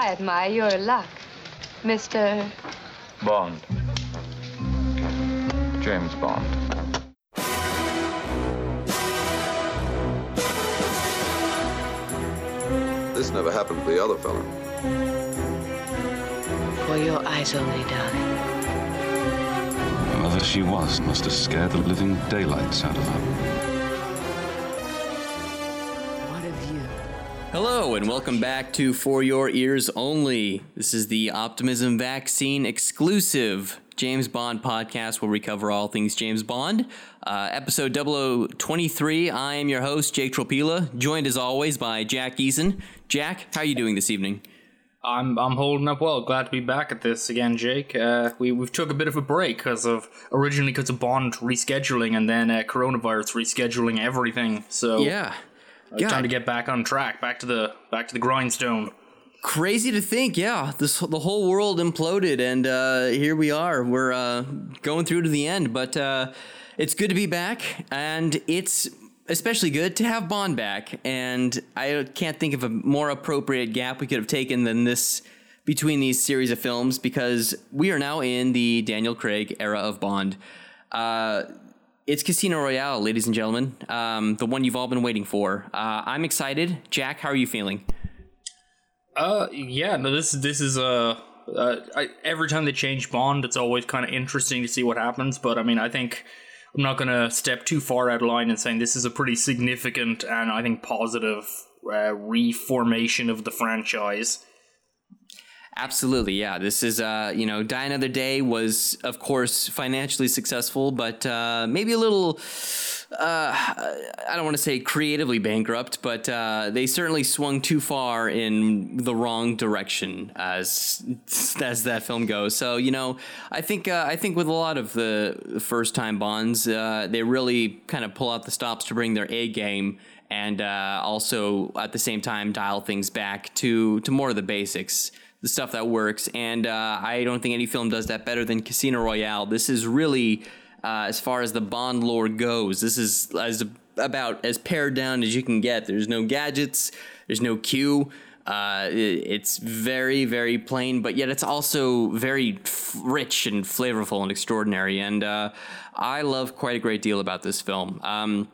I admire your luck, Mr. Bond. James Bond. This never happened to the other fella. For your eyes only, darling. Whoever she was must have scared the living daylights out of her. Hello, and welcome back to For Your Ears Only. This is the Optimism Vaccine exclusive James Bond podcast where we cover all things James Bond. Uh, episode 0023. I am your host, Jake Tropila, joined as always by Jack Eason. Jack, how are you doing this evening? I'm I'm holding up well. Glad to be back at this again, Jake. Uh, we we've took a bit of a break because of originally because of Bond rescheduling and then uh, coronavirus rescheduling everything. So Yeah. Uh, time to get back on track, back to the back to the grindstone. Crazy to think, yeah. This the whole world imploded, and uh, here we are. We're uh, going through to the end, but uh, it's good to be back, and it's especially good to have Bond back. And I can't think of a more appropriate gap we could have taken than this between these series of films because we are now in the Daniel Craig era of Bond. Uh, it's Casino Royale, ladies and gentlemen, um, the one you've all been waiting for. Uh, I'm excited. Jack, how are you feeling? Uh, yeah, no, this this is uh, uh I, every time they change Bond, it's always kind of interesting to see what happens. But I mean, I think I'm not gonna step too far out of line in saying this is a pretty significant and I think positive uh, reformation of the franchise. Absolutely, yeah. This is, uh, you know, Die Another Day was, of course, financially successful, but uh, maybe a little, uh, I don't want to say creatively bankrupt, but uh, they certainly swung too far in the wrong direction as as that film goes. So, you know, I think uh, I think with a lot of the first time Bonds, uh, they really kind of pull out the stops to bring their A game and uh, also at the same time dial things back to to more of the basics, the stuff that works. And uh, I don't think any film does that better than Casino Royale. This is really, uh, as far as the Bond lore goes, this is as about as pared down as you can get. There's no gadgets. There's no Q. Uh, it's very, very plain, but yet it's also very f- rich and flavorful and extraordinary. And uh, I love quite a great deal about this film. Um,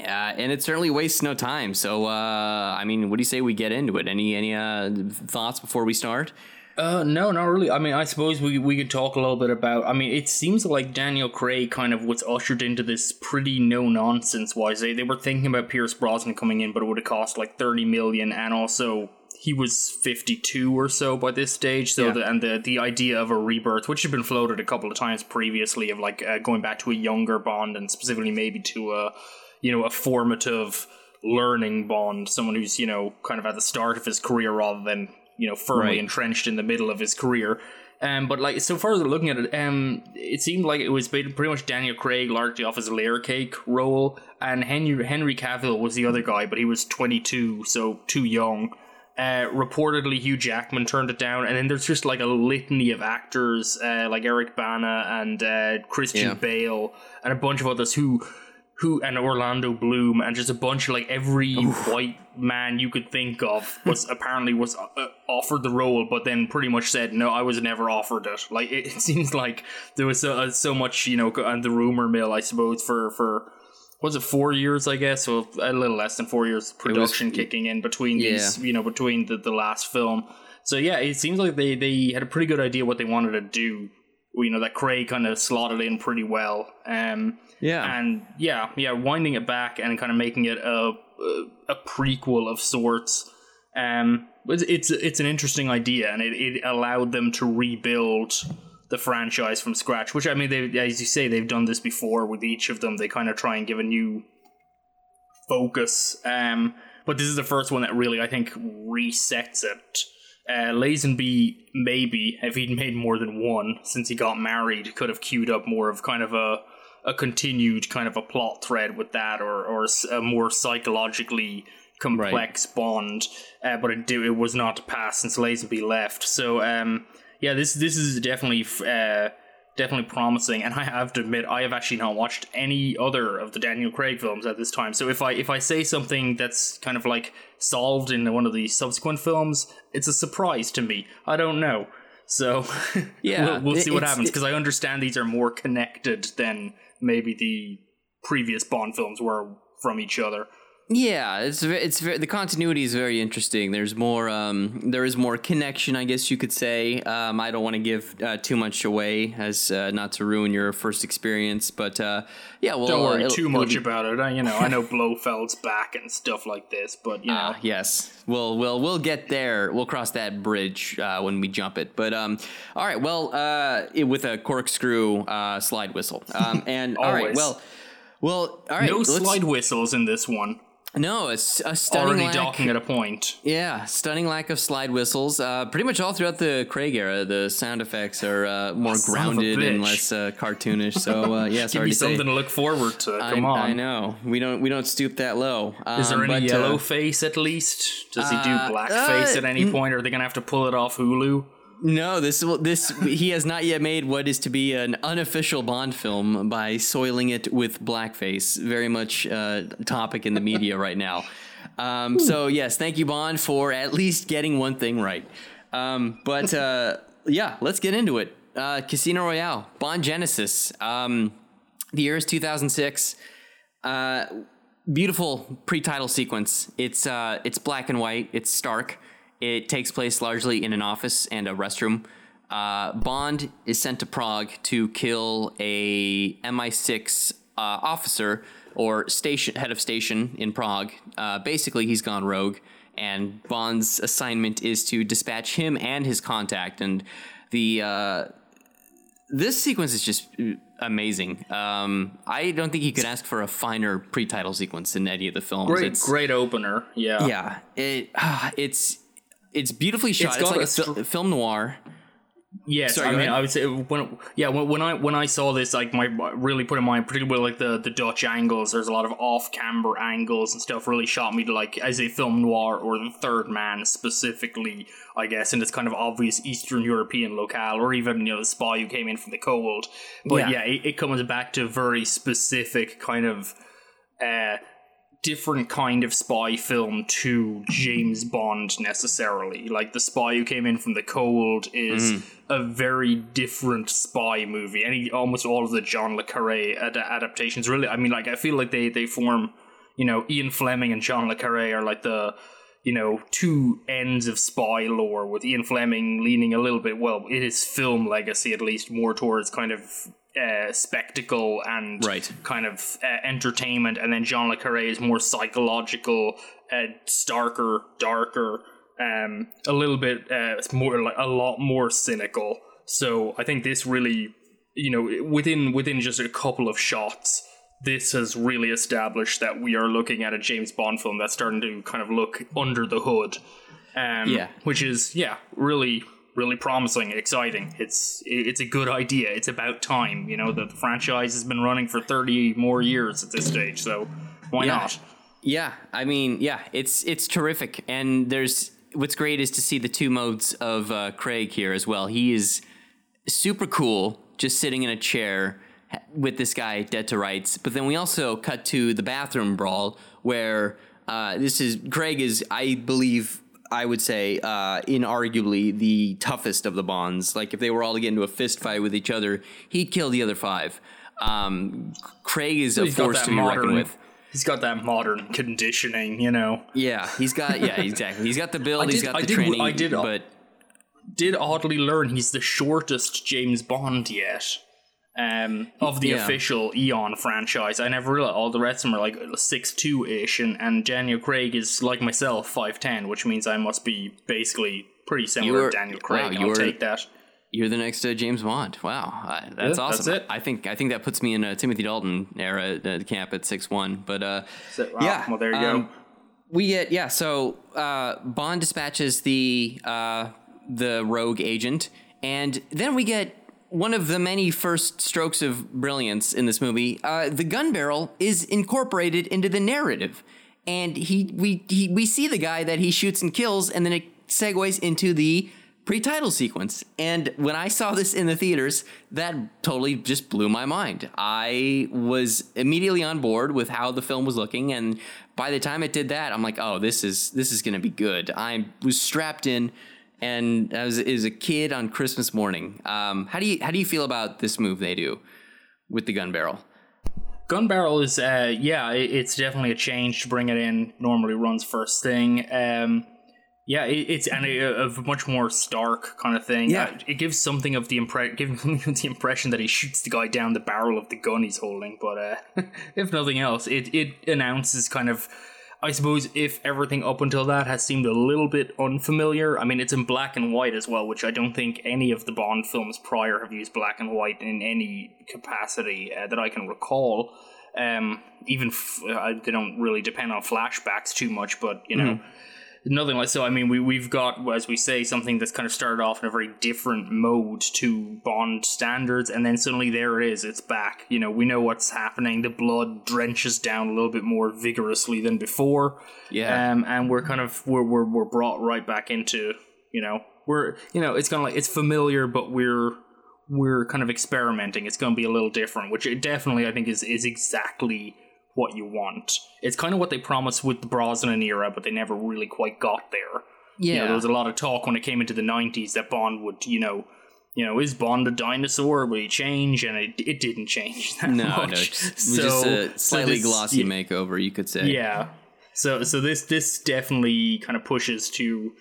yeah, and it certainly wastes no time. So, uh, I mean, what do you say we get into it? Any any uh, thoughts before we start? Uh, no, not really. I mean, I suppose we we could talk a little bit about. I mean, it seems like Daniel Craig kind of was ushered into this pretty no nonsense wise. They they were thinking about Pierce Brosnan coming in, but it would have cost like thirty million, and also he was fifty two or so by this stage. So Yeah. the, and the the idea of a rebirth, which had been floated a couple of times previously, of like uh, going back to a younger Bond, and specifically maybe to a you know a formative learning Bond, someone who's you know kind of at the start of his career rather than you know firmly Right. entrenched in the middle of his career. Um, but like so far as looking at it, um, it seemed like it was pretty much Daniel Craig largely off his layer cake role, and Henry Henry Cavill was the other guy, but he was twenty two, so too young. Uh, reportedly, Hugh Jackman turned it down, and then there's just like a litany of actors, uh, like Eric Bana and uh, Christian Yeah. Bale, and a bunch of others who who and Orlando Bloom and just a bunch of like every white man you could think of was apparently was uh, offered the role, but then pretty much said no, I was never offered it. Like it, it seems like there was so, uh, so much you know and the rumor mill I suppose for for was it four years I guess so a little less than four years production kicking in between these you know between the the last film. So yeah, it seems like they they had a pretty good idea what they wanted to do. You know that Craig kind of slotted in pretty well. Um, Yeah. and yeah, yeah, winding it back and kind of making it a a prequel of sorts. Um, it's it's, it's an interesting idea, and it, it allowed them to rebuild the franchise from scratch. Which I mean, they as you say, they've done this before with each of them. They kind of try and give a new focus. Um, but this is the first one that really, I think, resets it. Uh, Lazenby, maybe, if he'd made more than one since he got married, could have queued up more of kind of a a continued kind of a plot thread with that, or or a more psychologically complex bond. Uh, but it do it was not to pass since Lazenby left. So um, yeah, this this is definitely uh, definitely promising. And I have to admit, I have actually not watched any other of the Daniel Craig films at this time. So if I if I say something that's kind of like solved in one of the subsequent films, it's a surprise to me. I don't know. So Yeah, we'll, we'll see what happens because I understand these are more connected than maybe the previous Bond films were from each other. Yeah, it's it's the continuity is very interesting. There's more um, there is more connection, I guess you could say. Um, I don't want to give uh, too much away as uh, not to ruin your first experience, but uh, yeah, well, Don't worry it'll- too much be- about it. I, you know, I know Blofeld's back and stuff like this, but you know, Ah, yes. We'll we'll we'll get there. We'll cross that bridge uh, when we jump it. But um, all right. Well, uh, it- with a corkscrew uh, slide whistle. Um, and all right. Well, well. All right. no slide whistles in this one. No, it's a stunning Already lack. docking at a point. Yeah, stunning lack of slide whistles. Uh, pretty much all throughout the Craig era, the sound effects are uh, more grounded and less uh, cartoonish. So uh, yeah, Give me to say. something to look forward to. I, Come on. I know we don't we don't stoop that low. Is there Um, any but, uh, yellow face at least? Does he do uh, blackface at any point? Or are they gonna have to pull it off Hulu? No, this this he has not yet made what is to be an unofficial Bond film by soiling it with blackface. Very much uh, topic in the media right now. Um, so yes, thank you Bond for at least getting one thing right. Um, but uh, yeah, let's get into it. Uh, Casino Royale, Bond Genesis. Um, the year is 2006. Uh, beautiful pre-title sequence. It's uh, it's black and white. It's stark. It takes place largely in an office and a restroom. Uh, Bond is sent to Prague to kill a MI6 uh, officer or station head of station in Prague. Uh, basically, he's gone rogue, and Bond's assignment is to dispatch him and his contact. And the uh, this sequence is just amazing. Um, I don't think you could ask for a finer pre-title sequence in any of the films. Great, It's- great opener. Yeah. Yeah, it it's it's beautifully shot. It's, got like a a fil- film noir. Yes, Sorry, I mean. I would say when yeah when, when I when I saw this, like my really put in mind, particularly like the the Dutch angles. There's a lot of off camber angles and stuff. Really shot me to like as a film noir or the Third Man specifically, I guess, in this kind of obvious Eastern European locale, or even you know the spy who came in from the cold. But Yeah. yeah, it, it comes back to very specific kind of. Uh, different kind of spy film to James Bond necessarily. Like the spy who came in from the cold is mm-hmm. a very different spy movie. Any almost all of the John le Carre ad- adaptations really I mean like I feel like they they form you know Ian Fleming and John le Carre are like the you know two ends of spy lore with Ian Fleming leaning a little bit well it is film legacy at least more towards kind of uh, spectacle and Right. kind of uh, entertainment, and then Jean Le is more psychological, uh, starker, darker, um, a little bit uh, it's more like a lot more cynical. So I think this really, you know, within within just a couple of shots, this has really established that we are looking at a James Bond film that's starting to kind of look under the hood. Um, Yeah. which is yeah, really really promising, exciting. It's it's a good idea. It's about time. You know, the franchise has been running for thirty more years at this stage, so why Yeah. not? Yeah, I mean, yeah, it's it's terrific, and there's what's great is to see the two modes of uh, Craig here as well. He is super cool, just sitting in a chair with this guy dead to rights. But then we also cut to the bathroom brawl where uh, this is Craig is, I believe. I would say, uh, inarguably the toughest of the Bonds. Like if they were all to get into a fist fight with each other, he'd kill the other five. Um, Craig is a force to be reckoned with. He's got that modern conditioning, you know. Yeah, he's got yeah, exactly. He's got the build, I he's did- got I the did- training, I did- but Did oddly learn he's the shortest James Bond yet. Um, of the Yeah. official Eon franchise, I never realized all the rest of them are like six two ish, and and Daniel Craig is like myself five ten, which means I must be basically pretty similar were- to Daniel Craig. you I'll take that. you're the next uh, James Bond. Wow, uh, that's Yeah, that's awesome. it. I think I think that puts me in a Timothy Dalton era uh, camp at six one. But uh, wow, yeah, well there you um, go. we get yeah. So uh, Bond dispatches the uh, the rogue agent, and then we get one of the many first strokes of brilliance in this movie. Uh, the gun barrel is incorporated into the narrative, and he we he, we see the guy that he shoots and kills, and then it segues into the pre-title sequence. And when i saw this in the theaters that totally just blew my mind. I was immediately on board with how the film was looking and by the time it did that i'm like oh this is this is going to be good. I was strapped in and as as a kid on christmas morning um, how do you how do you feel about this move they do with the gun barrel Gun barrel is, uh, yeah, it's definitely a change to bring it in. Normally runs first thing. Um, yeah, it's and a, a much more stark kind of thing. Yeah. It gives something of the impre- gives the impression that he shoots the guy down the barrel of the gun he's holding. But uh, if nothing else, it it announces kind of. I suppose if everything up until that has seemed a little bit unfamiliar, I mean, it's in black and white as well, which I don't think any of the Bond films prior have used black and white in any capacity uh, that I can recall. Um, even f- uh, they don't really depend on flashbacks too much, but you know, nothing like so. I mean, we we've got as we say something that's kind of started off in a very different mode to Bond standards, and then suddenly there it is, it's back. You know, we know what's happening. The blood drenches down a little bit more vigorously than before. Yeah. um, and we're kind of we're we're we're brought right back into you know we're you know it's kind of like it's familiar, but we're we're kind of experimenting. It's going to be a little different, which it definitely I think is is exactly what you want. It's kind of what they promised with the Brosnan era, but they never really quite got there. You know, Yeah. there was a lot of talk when it came into the '90s that Bond would, you know, you know, is Bond a dinosaur? Will he change? And it it didn't change that no no much. just, just a so slightly this- glossy yeah. makeover you could say Yeah. So so this this definitely kind of pushes to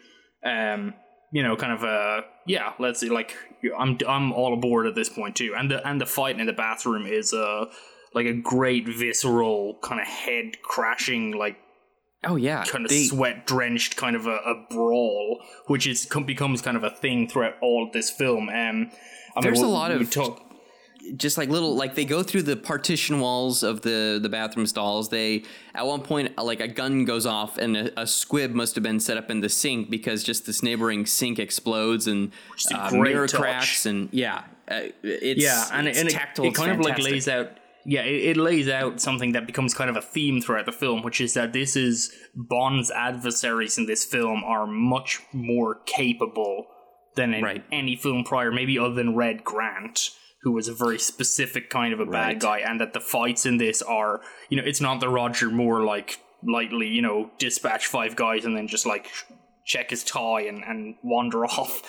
um you know kind of uh yeah, let's see like I'm I'm all aboard at this point too. And the and the fight in the bathroom is uh like a great visceral kind of head crashing like oh yeah kind of They- sweat drenched kind of a, a brawl which is becomes kind of a thing throughout all of this film. Um I There's mean, a lot of- talk just like little like they go through the partition walls of the the bathroom stalls they at one point like a gun goes off and a, a squib must have been set up in the sink because just this neighboring sink explodes and uh, mirror touch. cracks and yeah uh, it's yeah, and, it's and it, tactile, it it's kind of like lays out. Yeah, it, it lays out something that becomes kind of a theme throughout the film, which is that this is Bond's adversaries in this film are much more capable than in Right. any film prior, maybe other than Red Grant, who was a very specific kind of a bad guy, and that the fights in this are, you know, it's not the Roger Moore like lightly, you know, dispatch five guys and then just like check his tie and, and wander off.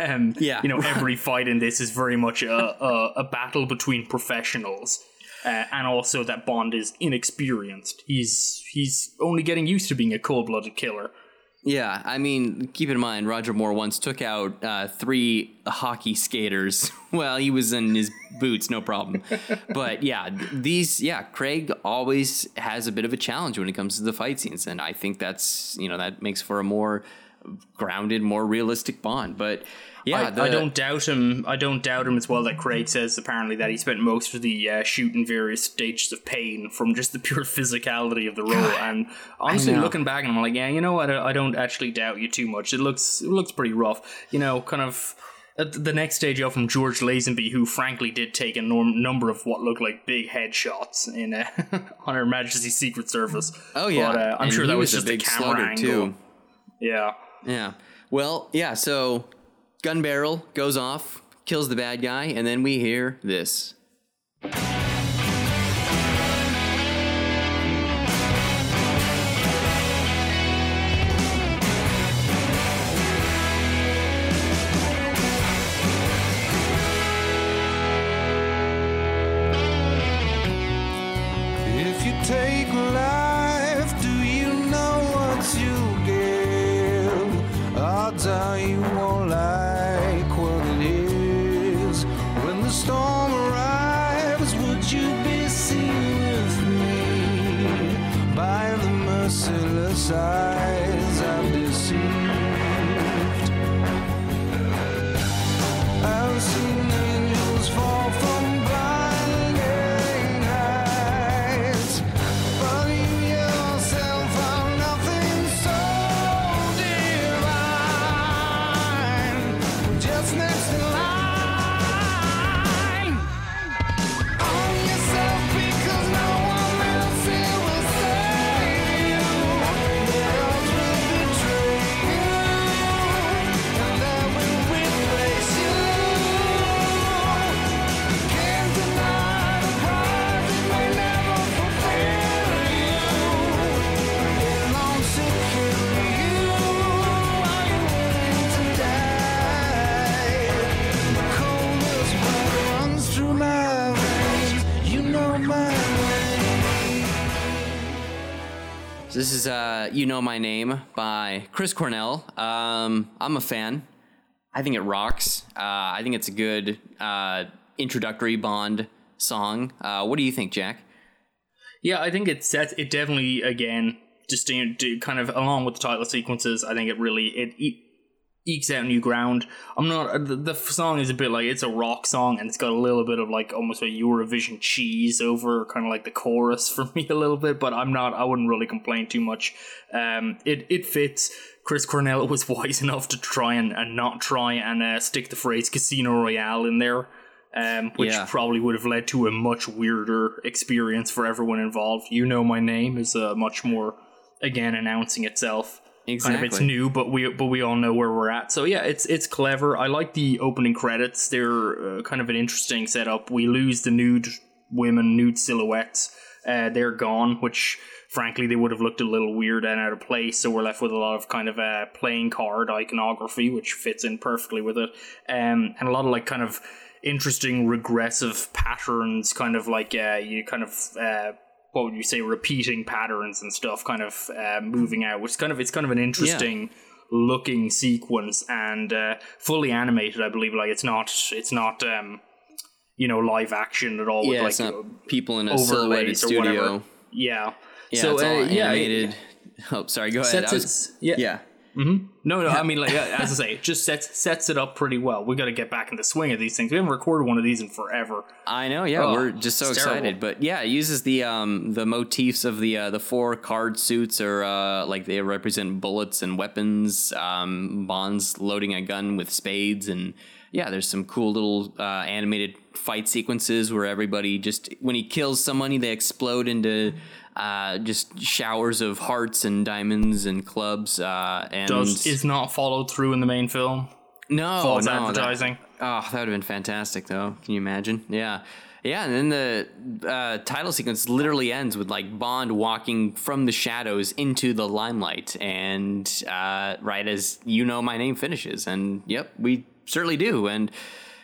Um, Yeah. you know, every fight in this is very much a, a, a battle between professionals. Uh, and also that Bond is inexperienced. He's he's only getting used to being a cold-blooded killer. Yeah, I mean, keep in mind, Roger Moore once took out uh, three hockey skaters. well, he was in his boots, no problem. but yeah, these, yeah, Craig always has a bit of a challenge when it comes to the fight scenes, and I think that's you know that makes for a more grounded, more realistic Bond. But yeah, I, the- I don't doubt him. I don't doubt him as well. That Craig says apparently that he spent most of the uh, shoot in various stages of pain from just the pure physicality of the role. and honestly, looking back, and I'm like, yeah, you know what? I, I don't actually doubt you too much. It looks it looks pretty rough. You know, kind of. The next stage up from George Lazenby, who frankly did take a norm- number of what looked like big headshots in uh, on Her Majesty's Secret Service. Oh yeah, but, uh, I'm And sure that was, a just big a camera angle. too. Yeah. Yeah. Well, yeah. So, gun barrel goes off, kills the bad guy, and then we hear this. This is uh, "You Know My Name" by Chris Cornell. Um, I'm a fan. I think it rocks. Uh, I think it's a good uh, introductory Bond song. Uh, what do you think, Jack? Yeah, I think it sets it definitely again just to, to kind of along with the title sequences. I think it really it, e- ekes out new ground. I'm not the, the song is a bit like it's a rock song and it's got a little bit of like almost a Eurovision cheese over kind of like the chorus for me a little bit, but I'm not. I wouldn't really complain too much. Um, it it fits. Chris Cornell was wise enough to try and, and not try and uh, stick the phrase Casino Royale in there um, which Yeah. probably would have led to a much weirder experience for everyone involved. You know, my name is uh, much more again announcing itself. Kind of it's new, but we but we all know where we're at. So yeah, it's it's clever. I like the opening credits. They're uh, kind of an interesting setup. We lose the nude women, nude silhouettes. Uh, they're gone, which frankly they would have looked a little weird and out of place. So we're left with a lot of kind of uh, playing card iconography, which fits in perfectly with it, um, and a lot of like kind of interesting regressive patterns, kind of like uh, you kind of. What would you say? Repeating patterns and stuff, kind of uh, moving out, which is kind of it's kind of an interesting looking sequence and uh, fully animated. I believe like it's not it's not um, you know live action at all. Yeah, with, like it's people in a silhouetted overlays or whatever. studio. Yeah. Yeah, so it's all uh, yeah, animated. Oh, sorry. Go ahead. Was- its- yeah. yeah. No, no. I mean, like as I say, it just sets sets it up pretty well. We got to get back in the swing of these things. We haven't recorded one of these in forever. I know, yeah, Oh, we're just so excited. But yeah, it uses the um the motifs of the uh, the four card suits are uh like they represent bullets and weapons. Um, Bond's loading a gun with spades, and yeah, there's some cool little uh, animated fight sequences where everybody just when he kills somebody, they explode into. Uh, just showers of hearts and diamonds and clubs. Uh, and Does is not followed through in the main film. no False no, that- advertising. Oh, that would have been fantastic, though. Can you imagine? Yeah. Yeah, and then the uh, title sequence literally ends with like Bond walking from the shadows into the limelight, and uh, right as you know, my name finishes, and yep, we certainly do, and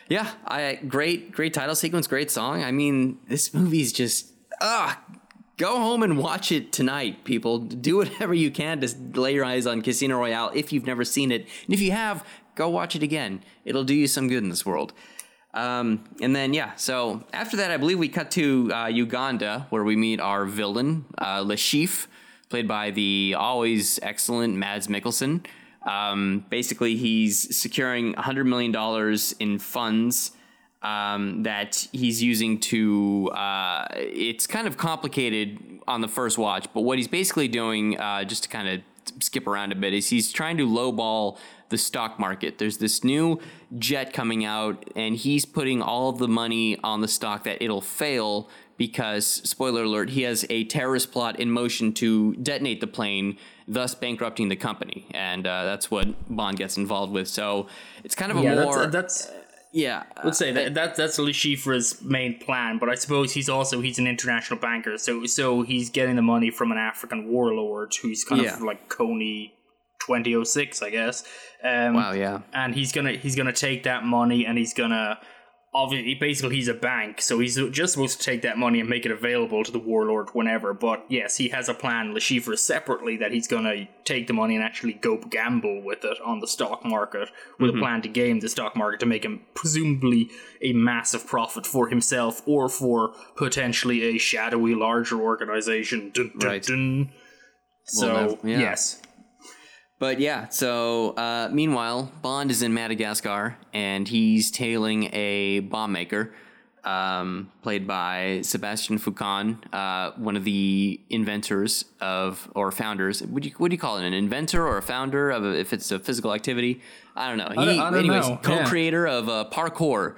yeah, I great, great title sequence, great song. I mean, this movie's just ah, go home and watch it tonight, people. Do whatever you can to lay your eyes on Casino Royale if you've never seen it. And if you have, go watch it again. It'll do you some good in this world. Um, and then, yeah, so after that, I believe we cut to uh, Uganda where we meet our villain, uh, Le Chiffre, played by the always excellent Mads Mikkelsen. Um, basically, he's securing $100 million in funds um, that he's using to. Uh, it's kind of complicated on the first watch, but what he's basically doing, uh, just to kind of skip around a bit, is he's trying to lowball the stock market. There's this new jet coming out, and he's putting all of the money on the stock that it'll fail because, spoiler alert, he has a terrorist plot in motion to detonate the plane, thus bankrupting the company. And uh, that's what Bond gets involved with. So it's kind of a Yeah, more. that's, that's yeah. let's say that, that that's Le Chiffre's main plan. But I suppose he's also he's an international banker, so so he's getting the money from an African warlord who's kind Yeah. of like Kony. 2006 i guess um Wow, yeah. and he's gonna he's gonna take that money and he's gonna obviously basically he's a bank so he's just supposed to take that money and make it available to the warlord whenever but yes he has a plan Le Chiffre separately that he's gonna take the money and actually go gamble with it on the stock market with a mm-hmm. plan to game the stock market to make him presumably a massive profit for himself or for potentially a shadowy larger organization dun, dun, Right. dun. so Well, no, yeah. yes But yeah, so uh, meanwhile, Bond is in Madagascar and he's tailing a bomb maker, um, played by Sebastian Foucan, uh, one of the inventors of or founders. Would you what do you call it? An inventor or a founder of a, if it's a physical activity? I don't know. He, don't- I don't anyways, know. Co-creator of uh, parkour.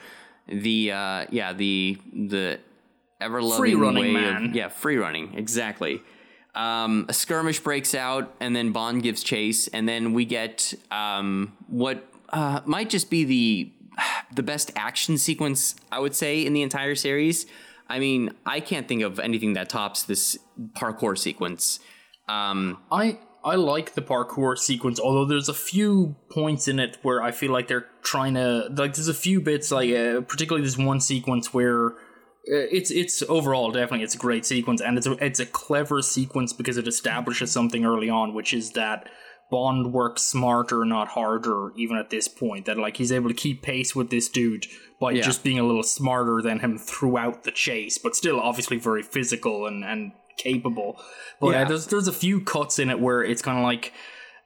The uh, yeah the the ever loving way man. of yeah free running exactly um, a skirmish breaks out, and then Bond gives chase, and then we get um, what uh, might just be the the best action sequence I would say in the entire series. I mean, I can't think of anything that tops this parkour sequence. Um, I I like the parkour sequence, although there's a few points in it where I feel like they're trying to like. There's a few bits like, uh, particularly this one sequence where it's it's overall definitely it's a great sequence and it's a, it's a clever sequence because it establishes something early on which is that Bond works smarter not harder even at this point that like he's able to keep pace with this dude by Yeah. just being a little smarter than him throughout the chase but still obviously very physical and and capable but Yeah. uh, there's there's a few cuts in it where it's kind of like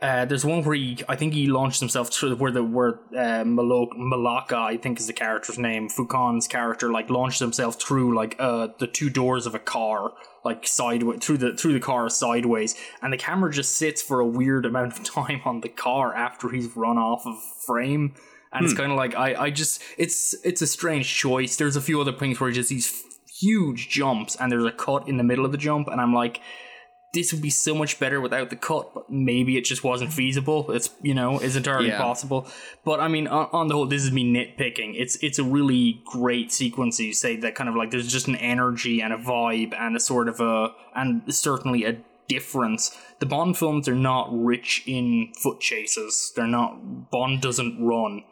uh, there's one where he, I think he launched himself through where the where uh, Malo- Mollaka, I think is the character's name, Foucan's character, like launched himself through like uh the two doors of a car, like sideways through the through the car sideways, and the camera just sits for a weird amount of time on the car after he's run off of frame, and it's kind of like I I just it's it's a strange choice. There's a few other things where he just these huge jumps, and there's a cut in the middle of the jump, and I'm like this would be so much better without the cut, but maybe it just wasn't feasible. It's you know, is entirely Yeah. possible. But I mean, on, on the whole, this is me nitpicking. It's it's a really great sequence. You say that kind of like there's just an energy and a vibe and a sort of a and certainly a difference. The Bond films are not rich in foot chases. They're not. Bond doesn't run.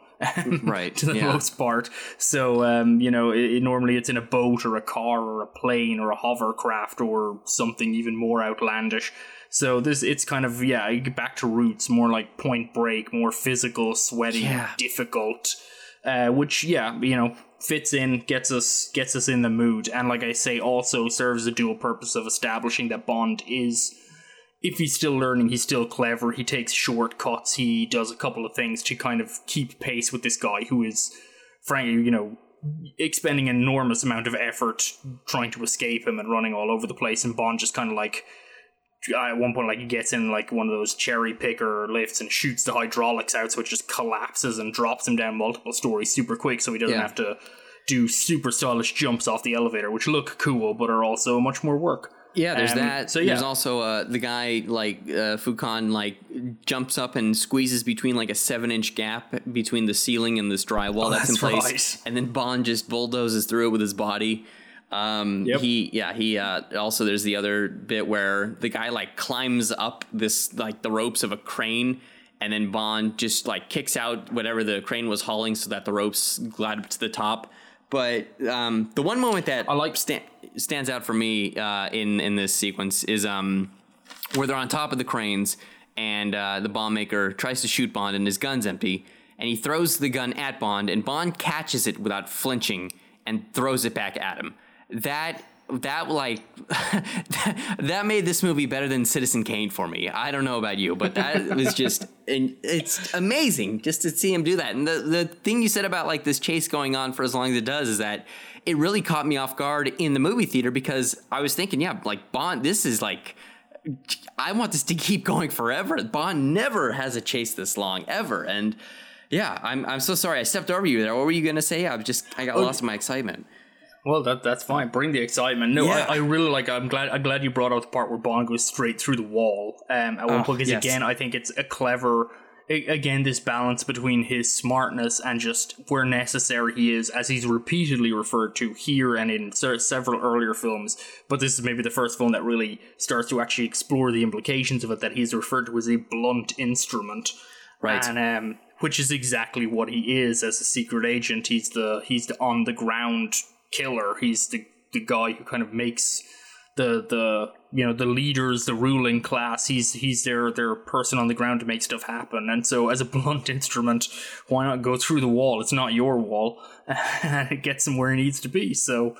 Right, to the yeah. most part. So, um, you know, it, it- normally it's in a boat or a car or a plane or a hovercraft or something even more outlandish. So this, it's kind of yeah, get back to roots, more like Point Break, more physical, sweaty, Yeah. difficult. Uh, which yeah, you know, fits in, gets us gets us in the mood, and like I say, also serves a dual purpose of establishing that Bond is if he's still learning, he's still clever. He takes shortcuts. He does a couple of things to kind of keep pace with this guy who is, frankly, you know, expending an enormous amount of effort trying to escape him and running all over the place. And Bond just kind of like, at one point, like he gets in like one of those cherry picker lifts and shoots the hydraulics out, so it just collapses and drops him down multiple stories super quick, so he doesn't Yeah. have to do super stylish jumps off the elevator, which look cool but are also much more work. Yeah, there's Um, that. so yeah. there's also uh, the guy like uh, Foucan like jumps up and squeezes between like a seven inch gap between the ceiling and this drywall that's, in Oh, place, right. and then Bond just bulldozes through it with his body. Um, Yep. He yeah he uh, also there's the other bit where the guy like climbs up this like the ropes of a crane. And then Bond just like kicks out whatever the crane was hauling so that the ropes glide up to the top. But um, the one moment that I like- sta- stands out for me uh, in in this sequence is um, where they're on top of the cranes and uh, the bomb maker tries to shoot Bond and his gun's empty and he throws the gun at Bond and Bond catches it without flinching and throws it back at him. That that like that made this movie better than Citizen Kane for me. I don't know about you, but that was just and it's amazing just to see him do that. And the the thing you said about like this chase going on for as long as it does is that it really caught me off guard in the movie theater because I was thinking, yeah, like Bond, this is like I want this to keep going forever. Bond never has a chase this long ever, and yeah, I'm I'm so sorry I stepped over you there. What were you gonna say? I was just I got lost in my excitement. Well, that that's fine. Bring the excitement. No, Yeah. I, I really like. I'm glad. I'm glad you brought out the part where Bond goes straight through the wall. Um, at one Oh, point, because yes. again, I think it's a clever. Again, this balance between his smartness and just where necessary he is, as he's repeatedly referred to here and in several earlier films. But this is maybe the first film that really starts to actually explore the implications of it. That he's referred to as a blunt instrument, Right. And um, which is exactly what he is as a secret agent. He's the he's the on the ground killer. He's the the guy who kind of makes the the you know the leaders, the ruling class. He's he's their their person on the ground to make stuff happen. And so, as a blunt instrument, why not go through the wall? It's not your wall, and it gets him where he needs to be. So.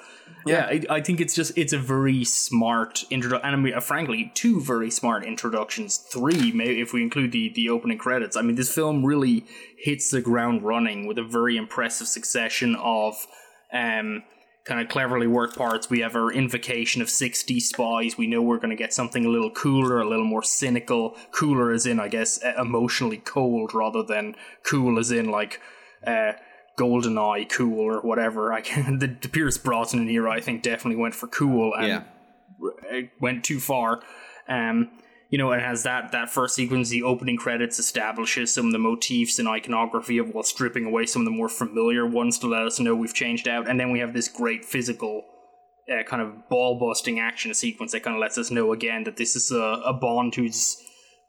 Yeah, I, I think it's just it's a very smart introduction, and I mean, uh, frankly, two very smart introductions. Three, maybe if we include the the opening credits. I mean, this film really hits the ground running with a very impressive succession of um kind of cleverly worked parts. We have our invocation of 60 spies. We know we're going to get something a little cooler, a little more cynical. Cooler as in, I guess, emotionally cold rather than cool as in like uh, GoldenEye cool or whatever. I can, the, the Pierce Brosnan here, I think, definitely went for cool and Yeah. went too far. Um, you know, it has that that first sequence, the opening credits establishes some of the motifs and iconography of while stripping away some of the more familiar ones to let us know we've changed out, and then we have this great physical. Uh, kind of ball busting action sequence that kind of lets us know again that this is a, a Bond who's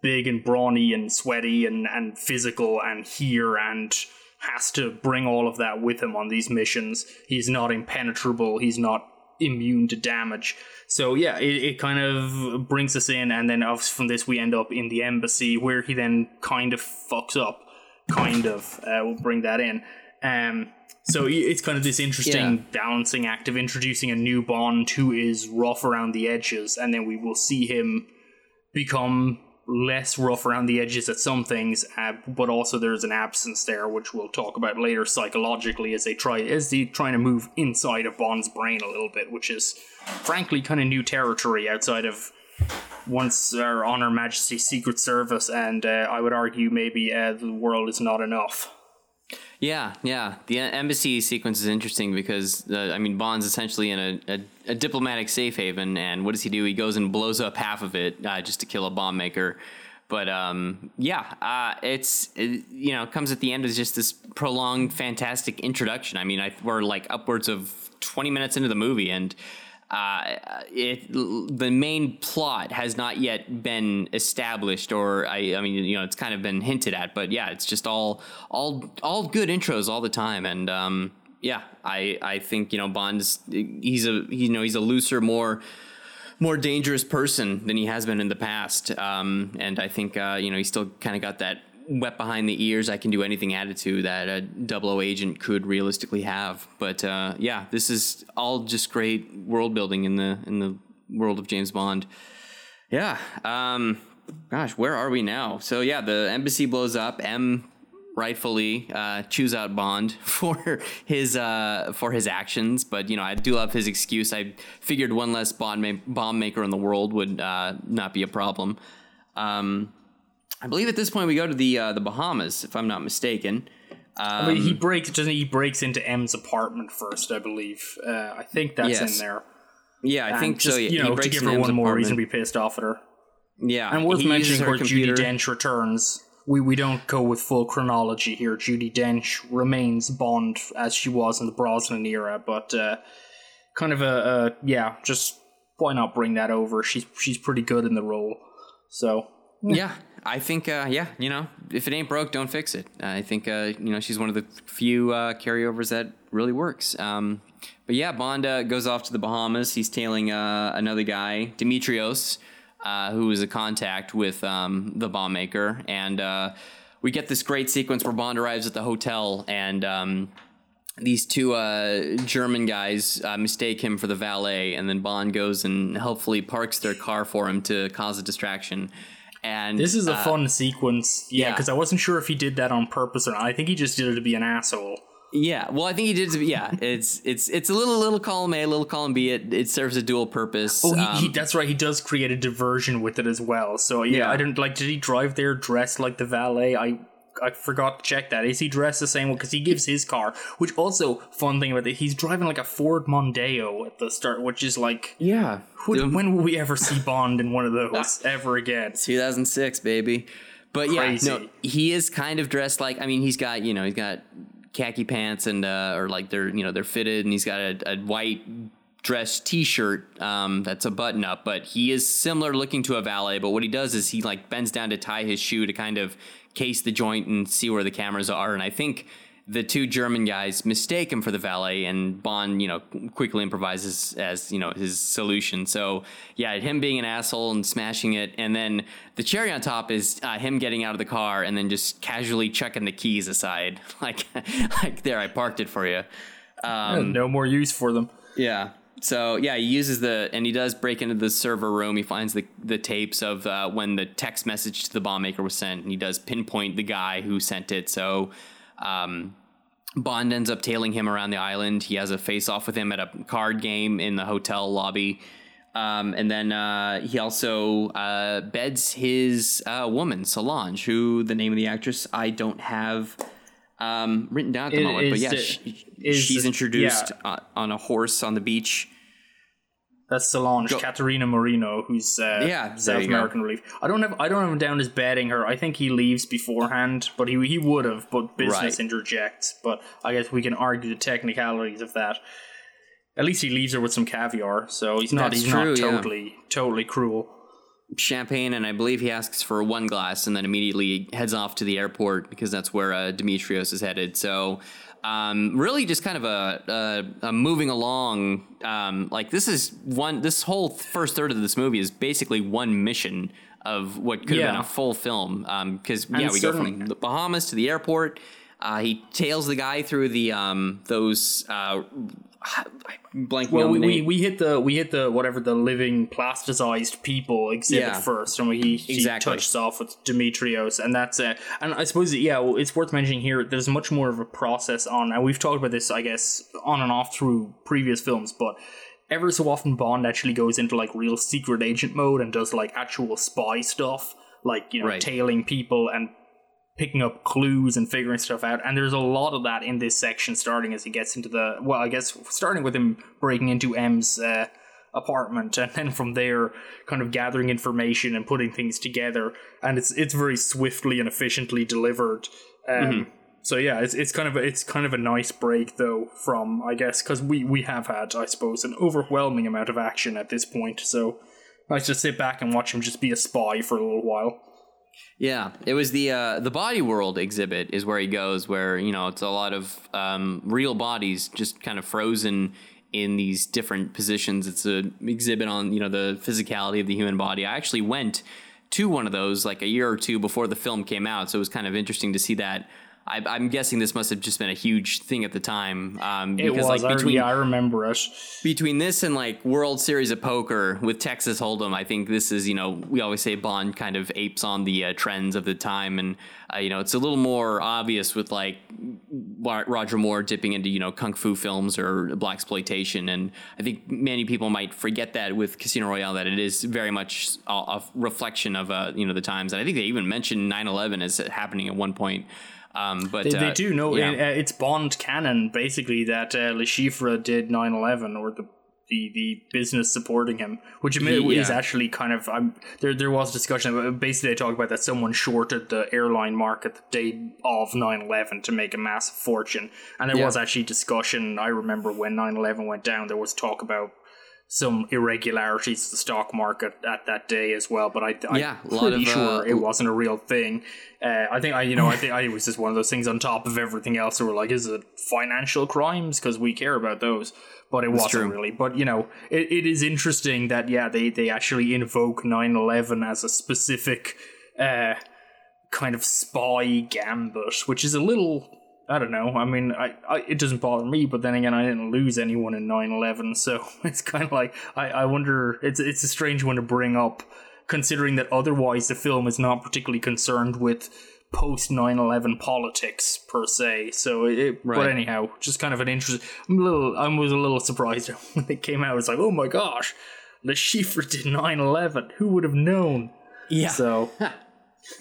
big and brawny and sweaty and, and physical and here and has to bring all of that with him on these missions. He's not impenetrable. He's not immune to damage. So yeah, it, it kind of brings us in, and then obviously from this we end up in the embassy where he then kind of fucks up. Kind of, uh, we'll bring that in. Um, so it's kind of this interesting Yeah. balancing act of introducing a new Bond who is rough around the edges, and then we will see him become less rough around the edges at some things, uh, but also there's an absence there, which we'll talk about later psychologically as they try as they trying to move inside of Bond's brain a little bit, which is frankly kind of new territory outside of once our Honor Majesty's Secret Service, and uh, I would argue maybe uh, the world is not enough. Yeah, yeah. The embassy sequence is interesting because uh, I mean Bond's essentially in a, a, a diplomatic safe haven, and what does he do? He goes and blows up half of it uh, just to kill a bomb maker. But um, yeah, uh, it's it, you know comes at the end as just this prolonged, fantastic introduction. I mean, I, we're like upwards of twenty minutes into the movie, and uh, it the main plot has not yet been established, or I, I mean, you know, it's kind of been hinted at, but yeah, it's just all all all good intros all the time, and um, yeah, I I think you know Bond's he's a you know he's a looser, more more dangerous person than he has been in the past, um, and I think uh, you know he's still kind of got that wet behind the ears I can do anything attitude that a double O agent could realistically have. But uh, yeah, this is all just great world building in the in the world of James Bond. Yeah. Um, gosh, where are we now? So yeah, the embassy blows up. M rightfully uh, chews out Bond for his uh, for his actions, but you know I do love his excuse. I figured one less bomb ma- bomb maker in the world would uh, not be a problem. Um, I believe at this point we go to the uh, the Bahamas, if I'm not mistaken. I mean, he breaks doesn't he? breaks into M's apartment first, I believe. Uh, I think that's Yes. in there. Yeah, I think just, so. Yeah, You know, to give her one more reason to be pissed off at her. Yeah, And worth mentioning, course, Judi. Dench returns. We we don't go with full chronology here. Judi Dench remains Bond as she was in the Brosnan era, but uh, kind of a, a yeah, just why not bring that over? She's she's pretty good in the role. So Yeah, I think uh, yeah, you know, if it ain't broke, don't fix it. I think uh, you know she's one of the few uh, carryovers that really works. Um, but yeah, Bond uh, goes off to the Bahamas. He's tailing uh, another guy, Dimitrios, uh, who is a contact with um, the bomb maker, and we get this great sequence where Bond arrives at the hotel and. Um, these two uh, German guys uh, mistake him for the valet, and then Bond goes and helpfully parks their car for him to cause a distraction. And this is a uh, fun sequence, yeah, yeah. because I wasn't sure if he did that on purpose or not. I think he just did it to be an asshole. Yeah, well, I think he did. Yeah, it's it's it's a little little column A, little column B. It it serves a dual purpose. Oh, he, he, Um, that's right. He does create a diversion with it as well. So yeah, Yeah. I didn't like. Did he drive there dressed like the valet? I I forgot to check that. Is he dressed the same way? Because he gives his car. Which also fun thing about it, he's driving like a Ford Mondeo at the start, which is like, yeah, who, when will we ever see Bond in one of those ever again? 2006, baby. But yeah, no, he is kind of dressed like. I mean, he's got you know he's got khaki pants and uh, or like they're you know they're fitted, and he's got a, a white dress T-shirt um, that's a button up. But he is similar looking to a valet. But what he does is he like bends down to tie his shoe to kind of case the joint and see where the cameras are. And I think the two German guys mistake him for the valet, and Bond, you know, quickly improvises as you know his solution. So yeah, him being an asshole and smashing it, and then the cherry on top is uh, him getting out of the car and then just casually chucking the keys aside, like like there, I parked it for you. Um, no more use for them. yeah. So yeah, he uses the and he does break into the server room. He finds the the tapes of uh, when the text message to the bomb maker was sent, and he does pinpoint the guy who sent it. So um, Bond ends up tailing him around the island. He has a face off with him at a card game in the hotel lobby. Um, and then uh, he also uh, beds his uh, woman, Solange, who the name of the actress I don't have um, written down at the Is- moment. But yeah, the- she, she's the- introduced yeah. uh, on a horse on the beach. That's Solange, Go- Caterina Murino, who's uh, Yeah, South you go. American relief. I don't have I don't have him down as betting her. I think he leaves beforehand, but he he would have, but business Right. interjects. But I guess we can argue the technicalities of that. At least he leaves her with some caviar, so he's not That's he's true, not yeah. totally totally cruel. Champagne, and I believe he asks for one glass, and then immediately heads off to the airport because that's where uh, Dimitrios is headed. So, um, really, just kind of a, a, a moving along. Um, like this is one. This whole first third of this movie is basically one mission of what could have been a full film. Because And yeah, we go from the Bahamas to the airport. Uh, he tails the guy through the um, those uh, blanking Well, on we, the we, name. we hit the we hit the whatever the living plasticized people exhibit Yeah. first, and he, he Exactly. touches off with Dimitrios, and that's it. And I suppose yeah, well, it's worth mentioning here. There's much more of a process on, and we've talked about this, I guess, on and off through previous films, but. Ever so often, Bond actually goes into like real secret agent mode and does like actual spy stuff, like you know, Right. tailing people and picking up clues and figuring stuff out. And there's a lot of that in this section, starting as he gets into the well, I guess starting with him breaking into M's uh, apartment, and then from there, kind of gathering information and putting things together. And it's it's very swiftly and efficiently delivered. Um, So yeah, it's it's kind of a, it's kind of a nice break though from I guess because we we have had I suppose an overwhelming amount of action at this point. So nice to sit back and watch him just be a spy for a little while. Yeah, it was the uh, the Body World exhibit is where he goes, where you know it's a lot of um, real bodies just kind of frozen in these different positions. It's an exhibit on you know the physicality of the human body. I actually went to one of those like a year or two before the film came out, so it was kind of interesting to see that. I, I'm guessing this must have just been a huge thing at the time. Um, It because was. like I, between yeah, I remember it. between this and like World Series of Poker with Texas Hold'em, I think this is you know we always say Bond kind of apes on the uh, trends of the time, and uh, you know it's a little more obvious with like Roger Moore dipping into you know kung fu films or blaxploitation, and I think many people might forget that with Casino Royale that it is very much a, a reflection of uh, you know the times, and I think they even mentioned 9/11 as happening at one point. Um, but They, they uh, do know yeah. it, uh, it's Bond canon basically that uh, Le Chiffre did 9/11 or the the, the business supporting him, which Yeah. is actually kind of I'm, there. There was discussion. About, basically, they talk about that someone shorted the airline market the day of 9/11 to make a massive fortune, and there Yeah. was actually discussion. I remember when 9/11 went down, there was talk about some irregularities to the stock market at that day as well. But I, I'm Yeah, pretty of, sure uh, it wasn't a real thing. Uh, I think I, you know, I think I, it was just one of those things on top of everything else. Where we're like, is it financial crimes because we care about those? But it wasn't true. really. But you know, it, it is interesting that yeah, they they actually invoke 9-11 as a specific uh, kind of spy gambit, which is a little. I don't know. I mean, I, I it doesn't bother me, but then again, I didn't lose anyone in 9-11, so it's kind of like I, I wonder. It's it's a strange one to bring up, considering that otherwise the film is not particularly concerned with post 9-11 politics per se. So it, Right. but anyhow, just kind of an interest. I'm a little. I was a little surprised when it came out. It's like, oh my gosh, Le Chiffre did 9-11. Who would have known? Yeah. So.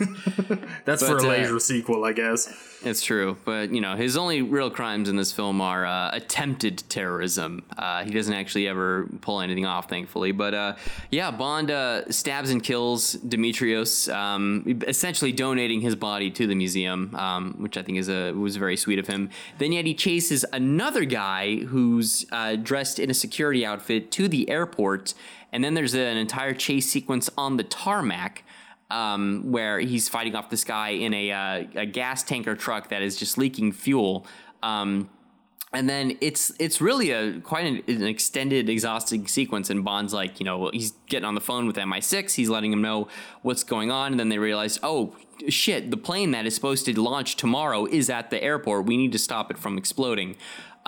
That's for But, a uh, later sequel, I guess. It's true, but you know his only real crimes in this film are uh, attempted terrorism. Uh, he doesn't actually ever pull anything off, thankfully. But uh, yeah, Bond uh, stabs and kills Dimitrios, um, essentially donating his body to the museum, um, which I think is a was very sweet of him. Then yet he chases another guy who's uh, dressed in a security outfit to the airport, and then there's an entire chase sequence on the tarmac um, where he's fighting off this guy in a, uh, a gas tanker truck that is just leaking fuel. Um, and then it's it's really a quite an, an extended, exhausting sequence. And Bond's like, you know, he's getting on the phone with MI6. He's letting him know what's going on. And then they realize, oh shit, the plane that is supposed to launch tomorrow is at the airport. We need to stop it from exploding.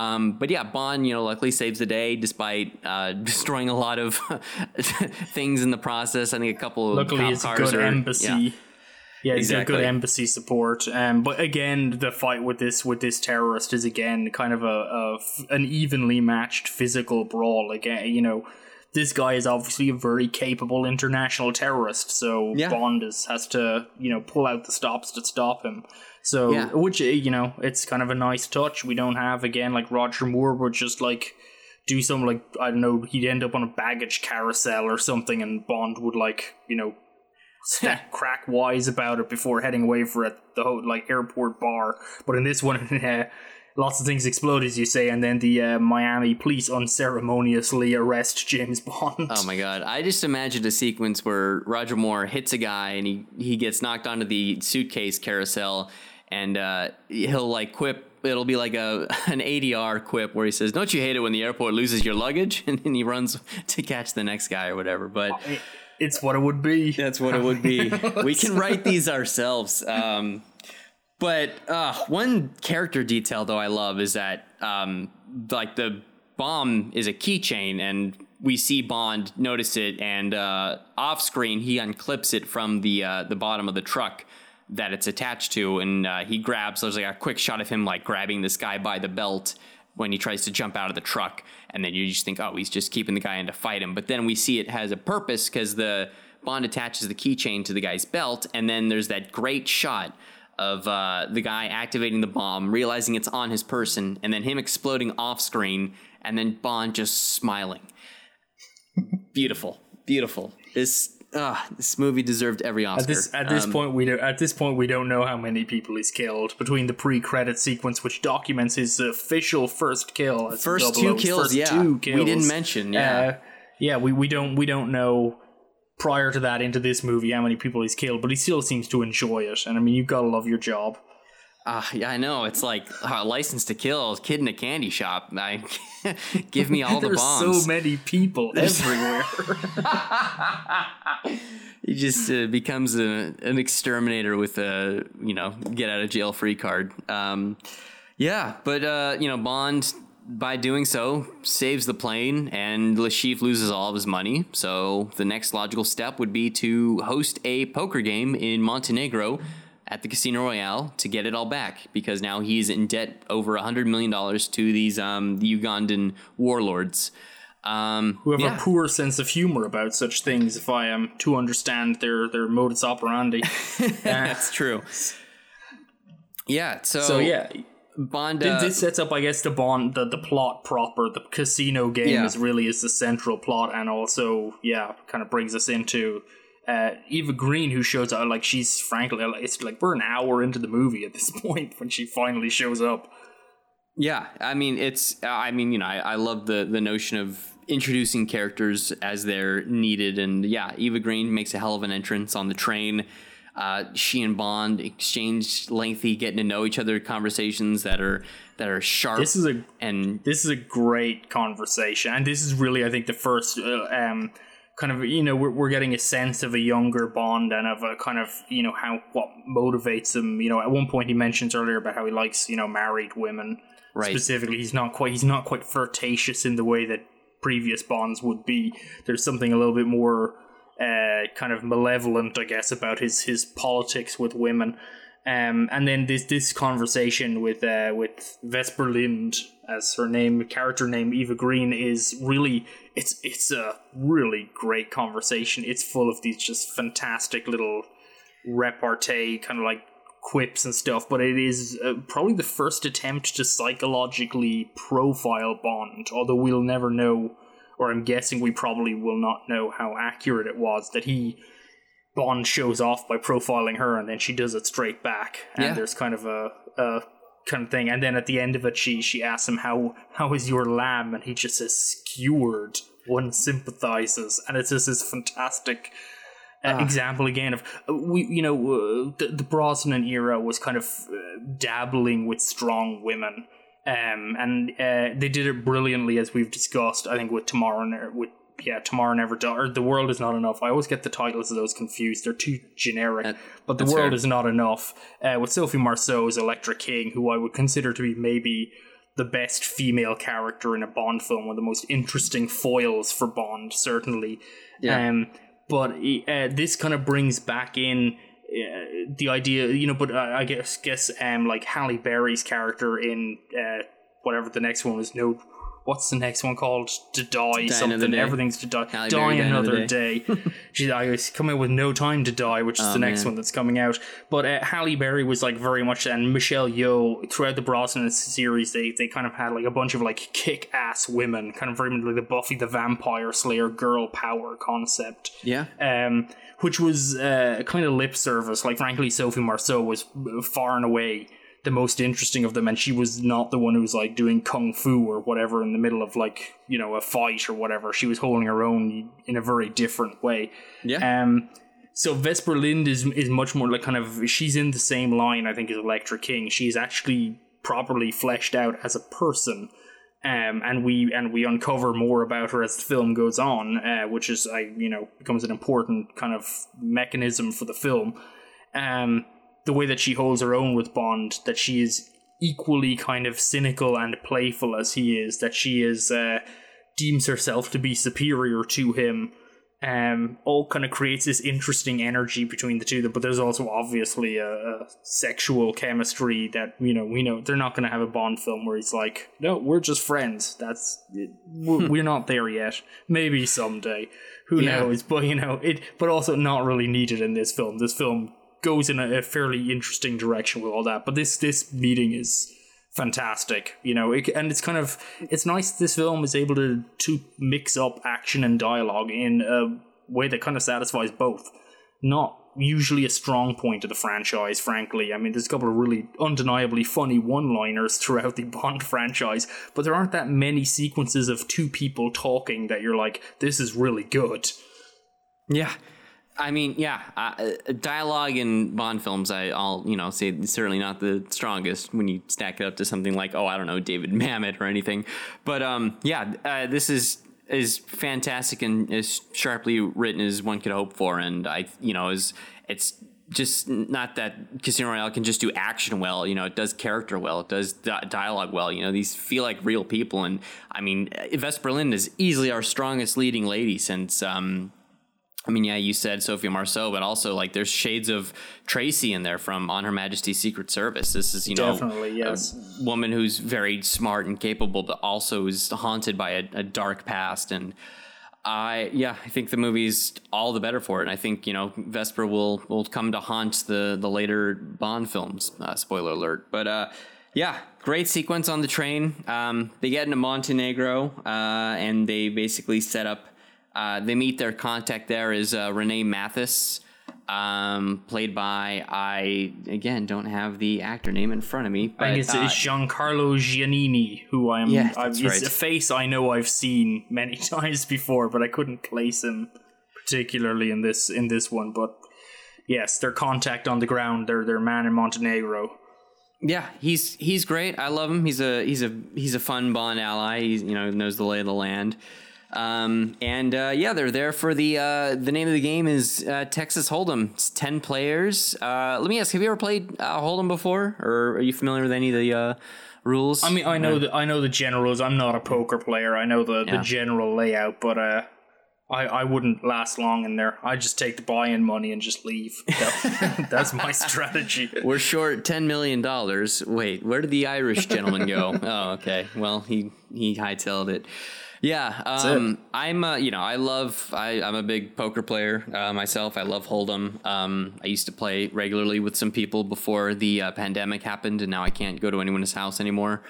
Um, but yeah, Bond, you know, luckily saves the day despite uh, destroying a lot of things in the process. I think a couple of Luckily, it's a cars good are- embassy. yeah. Yeah, Exactly. good embassy support. Um, but again, the fight with this with this terrorist is again kind of a, a an evenly matched physical brawl. Again, you know, this guy is obviously a very capable international terrorist. So Yeah. Bond is, has to you know pull out the stops to stop him. So Yeah. which uh, you know it's kind of a nice touch. We don't have again like Roger Moore would just like do something like I don't know he'd end up on a baggage carousel or something, and Bond would like you know stack crack wise about it before heading away for a, the whole like airport bar. But in this one, lots of things explode, as you say, and then the uh, Miami police unceremoniously arrest James Bond. Oh my god! I just imagined a sequence where Roger Moore hits a guy and he he gets knocked onto the suitcase carousel, and uh, he'll like quip. It'll be like a an ADR quip where he says, "Don't you hate it when the airport loses your luggage?" And then he runs to catch the next guy or whatever. But It's what it would be. that's what it would be. we can write these ourselves. Um, but uh, one character detail though I love is that um, like the bomb is a keychain and we see Bond notice it and uh, off screen he unclips it from the uh, the bottom of the truck that it's attached to and uh, he grabs there's like a quick shot of him like grabbing this guy by the belt when he tries to jump out of the truck and then you just think oh he's just keeping the guy in to fight him. But then we see it has a purpose because the Bond attaches the keychain to the guy's belt and then there's that great shot of uh, the guy activating the bomb, realizing it's on his person, and then him exploding off screen, and then Bond just smiling. beautiful, beautiful. This uh, this movie deserved every Oscar. At this at this Um, point we do, at this point we don't know how many people he's killed between the pre-credit sequence which documents his official first kill as First 00, two kills, first yeah. two We didn't mention, yeah. Uh, yeah we, we don't we don't know prior to that into this movie how many people he's killed but he still seems to enjoy it and I mean you've got to love your job Ah, yeah, I know. It's like uh, license to kill, kid in a candy shop. I, give me all the there's bombs. so many people everywhere he just uh, becomes a, an exterminator with a you know get out of jail free card. Um, yeah, but uh, you know Bond by doing so saves the plane, and Le Chiffre loses all of his money. So the next logical step would be to host a poker game in Montenegro at the Casino Royale to get it all back because now he's in debt over a hundred million dollars to these um, Ugandan warlords. Um, who have yeah. a poor sense of humor about such things if I am to understand their their modus operandi That's true. Yeah. So, so yeah Bond. Uh, this sets up, I guess, the bond, the, the plot proper. The casino game Yeah. is really is the central plot, and also, yeah, kind of brings us into uh, Eva Green, who shows up. Like she's frankly, it's like we're an hour into the movie at this point when she finally shows up. yeah. I mean, it's. I mean, you know, I, I love the the notion of introducing characters as they're needed, and yeah, Eva Green makes a hell of an entrance on the train. Uh, she and Bond exchange lengthy, getting to know each other conversations that are that are sharp. This is a and this is a great conversation, and this is really, I think, the first uh, um, kind of you know we're we're getting a sense of a younger Bond and of a kind of you know how what motivates him. You know, at one point he mentions earlier about how he likes you know married women. Right. Specifically, he's not quite he's not quite flirtatious in the way that previous Bonds would be. There's something a little bit more uh, kind of malevolent, I guess, about his his politics with women. Um, and then this this conversation with uh, with Vesper Lynd as her name, character name Eva Green is really it's it's a really great conversation. It's full of these just fantastic little repartee kind of like quips and stuff, but it is uh, probably the first attempt to psychologically profile Bond. Although we'll never know, or I'm guessing we probably will not know how accurate it was that he Bond shows off by profiling her, and then she does it straight back. And Yeah. there's kind of a, a kind of thing. And then at the end of it, she she asks him how how is your lamb, and he just says skewered. One sympathizes, and it's just this fantastic uh, example again of uh, we you know uh, the, the Brosnan era was kind of uh, dabbling with strong women um and uh, they did it brilliantly as we've discussed I think with Tomorrow Ne- with yeah Tomorrow Never Dies or The World Is Not Enough I always get the titles of those confused they're too generic That- but The World fair. Is Not Enough uh, with Sophie Marceau's Elektra King who I would consider to be maybe the best female character in a Bond film, one of the most interesting foils for Bond, certainly. Yeah. Um, but uh, this kind of brings back in uh, the idea, you know. But I I guess guess um like Halle Berry's character in uh, whatever the next one was. No, what's the next one called? To die, something. Everything's to die. Halle die Berry, Another another day. She's I coming with No Time to Die, which is Oh, the next man. one that's coming out. But uh, Halle Berry was like very much, and Michelle Yeoh throughout the Brosnan series, they they kind of had like a bunch of like kick ass women, kind of very much like the Buffy the Vampire Slayer girl power concept yeah. um, which was uh, kind of lip service. Like, frankly, Sophie Marceau was far and away the most interesting of them, and she was not the one who was like doing kung fu or whatever in the middle of like you know a fight or whatever. She was holding her own in a very different way. Yeah. Um. So Vesper Lynd is is much more like kind of she's in the same line I think as Elektra King. She's actually properly fleshed out as a person. Um, and we and we uncover more about her as the film goes on, uh, which is I you know becomes an important kind of mechanism for the film. Um, the way that she holds her own with Bond, that she is equally kind of cynical and playful as he is, that she is uh, deems herself to be superior to him, um, all kind of creates this interesting energy between the two. But there's also obviously a, a sexual chemistry that you know we know they're not going to have a Bond film where he's like, no, we're just friends. That's we're, we're not there yet. Maybe someday. Who Yeah. knows? But you know it. But also not really needed in this film. This film goes in a, a fairly interesting direction with all that. But this this meeting is fantastic you know it, and it's kind of it's nice this film is able to to mix up action and dialogue in a way that kind of satisfies both. Not usually a strong point of the franchise frankly. I mean there's a couple of really undeniably funny one liners throughout the bond franchise but there aren't that many sequences of two people talking that you're like this is really good. Yeah. I mean, yeah, uh, uh, dialogue in Bond films, I, I'll, you know, say certainly not the strongest when you stack it up to something like, oh, I don't know, David Mamet or anything. But um, yeah, uh, this is is fantastic and as sharply written as one could hope for, and I, you know, is it's just not that Casino Royale can just do action well. You know, it does character well. It does di- dialogue well. You know, these feel like real people. And I mean, Vesper Lynd is easily our strongest leading lady since. Um, I mean, yeah, you said Sophia Marceau, but also like there's shades of Tracy in there from On Her Majesty's Secret Service. This is, you know, Definitely, yes. a woman who's very smart and capable, but also is haunted by a, a dark past. And I, yeah, I think the movie's all the better for it. And I think you know Vesper will will come to haunt the the later Bond films. Uh, spoiler alert, but uh, yeah, great sequence on the train. Um, they get into Montenegro, uh, and they basically set up. Uh, they meet their contact there is uh, Renee Mathis, um, played by I again don't have the actor name in front of me. But, I think it's, uh, it's Giancarlo Giannini, who I'm. Yeah, I, that's it's right. a face I know I've seen many times before, but I couldn't place him particularly in this in this one. But yes, their contact on the ground, their their man in Montenegro. Yeah, he's he's great. I love him. He's a he's a he's a fun Bond ally. He's you know knows the lay of the land. Um, and uh, yeah, they're there for the uh, the name of the game is uh, Texas Hold'em. It's ten players. Uh, let me ask: Have you ever played uh, Hold'em before, or are you familiar with any of the uh, rules? I mean, I know the I know the generals. I'm not a poker player. I know the, Yeah. the general layout, but uh, I I wouldn't last long in there. I just take the buy-in money and just leave. That- that's my strategy. We're short ten million dollars. Wait, where did the Irish gentleman go? oh, okay. Well, he he hightailed it. Yeah, um, I'm. Uh, you know, I love. I, I'm a big poker player uh, myself. I love Hold'em. Um, I used to play regularly with some people before the uh, pandemic happened, and now I can't go to anyone's house anymore.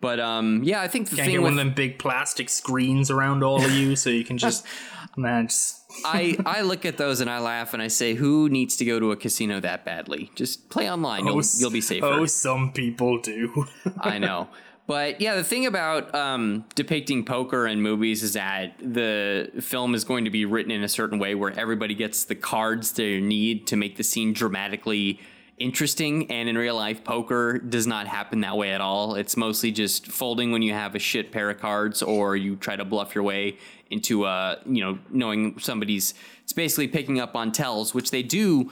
But um, yeah, I think the Can't thing get with one of them big plastic screens around all of you, so you can just man. Just, I I look at those and I laugh and I say, who needs to go to a casino that badly? Just play online. You'll, you'll be safer. Oh, some people do. I know. But yeah, the thing about um, depicting poker in movies is that the film is going to be written in a certain way where everybody gets the cards they need to make the scene dramatically interesting. And in real life, poker does not happen that way at all. It's mostly just folding when you have a shit pair of cards or you try to bluff your way into, uh, you know, knowing somebody's. It's basically picking up on tells, which they do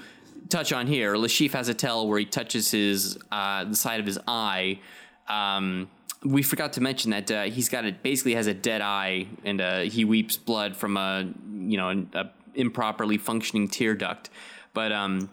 touch on here. Le Chiffre has a tell where he touches his uh, the side of his eye. Um, we forgot to mention that uh, he's got it. Basically, has a dead eye, and uh, he weeps blood from a you know a improperly functioning tear duct. But um,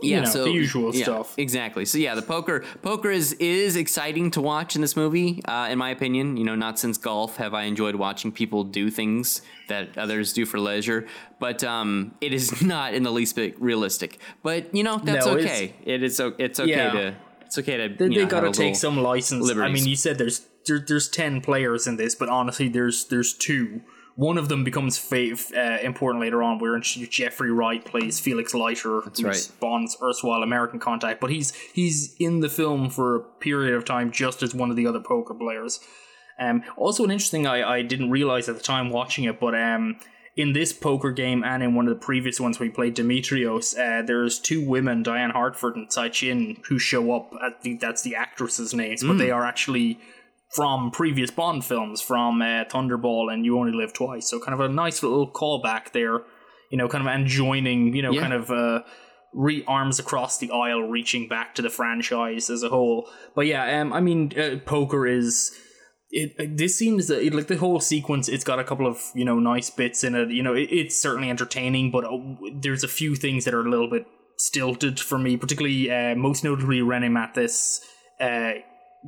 yeah, know, so the usual yeah, stuff. Exactly. So yeah, the poker poker is is exciting to watch in this movie, uh, in my opinion. You know, not since golf have I enjoyed watching people do things that others do for leisure. But um, it is not in the least bit realistic. But you know, that's No, okay. It is. It's okay Yeah. to. It's okay to. They, they know, gotta take some license. I mean, you said there's there, there's ten players in this, but honestly, there's there's two one of them becomes uh, important later on. Where Jeffrey Wright plays Felix Leiter, That's right. Bond's erstwhile American contact, but he's he's in the film for a period of time just as one of the other poker players. Um, also, an interesting I, I didn't realize at the time watching it, but um, in this poker game and in one of the previous ones we played Dimitrios, uh, there's two women, Diane Hartford and Tsai Chin, who show up. I think that's the actresses' names, but they are actually from previous Bond films, from uh, Thunderball and You Only Live Twice. So kind of a nice little callback there, you know, kind of and joining, you know, Yeah. kind of uh, re arms across the aisle, reaching back to the franchise as a whole. But yeah, um, I mean, uh, poker is. It, this seems that it, like the whole sequence. It's got a couple of you know nice bits in it. You know, it, it's certainly entertaining, but uh, there's a few things that are a little bit stilted for me. Particularly, uh, most notably, Rene Mathis uh,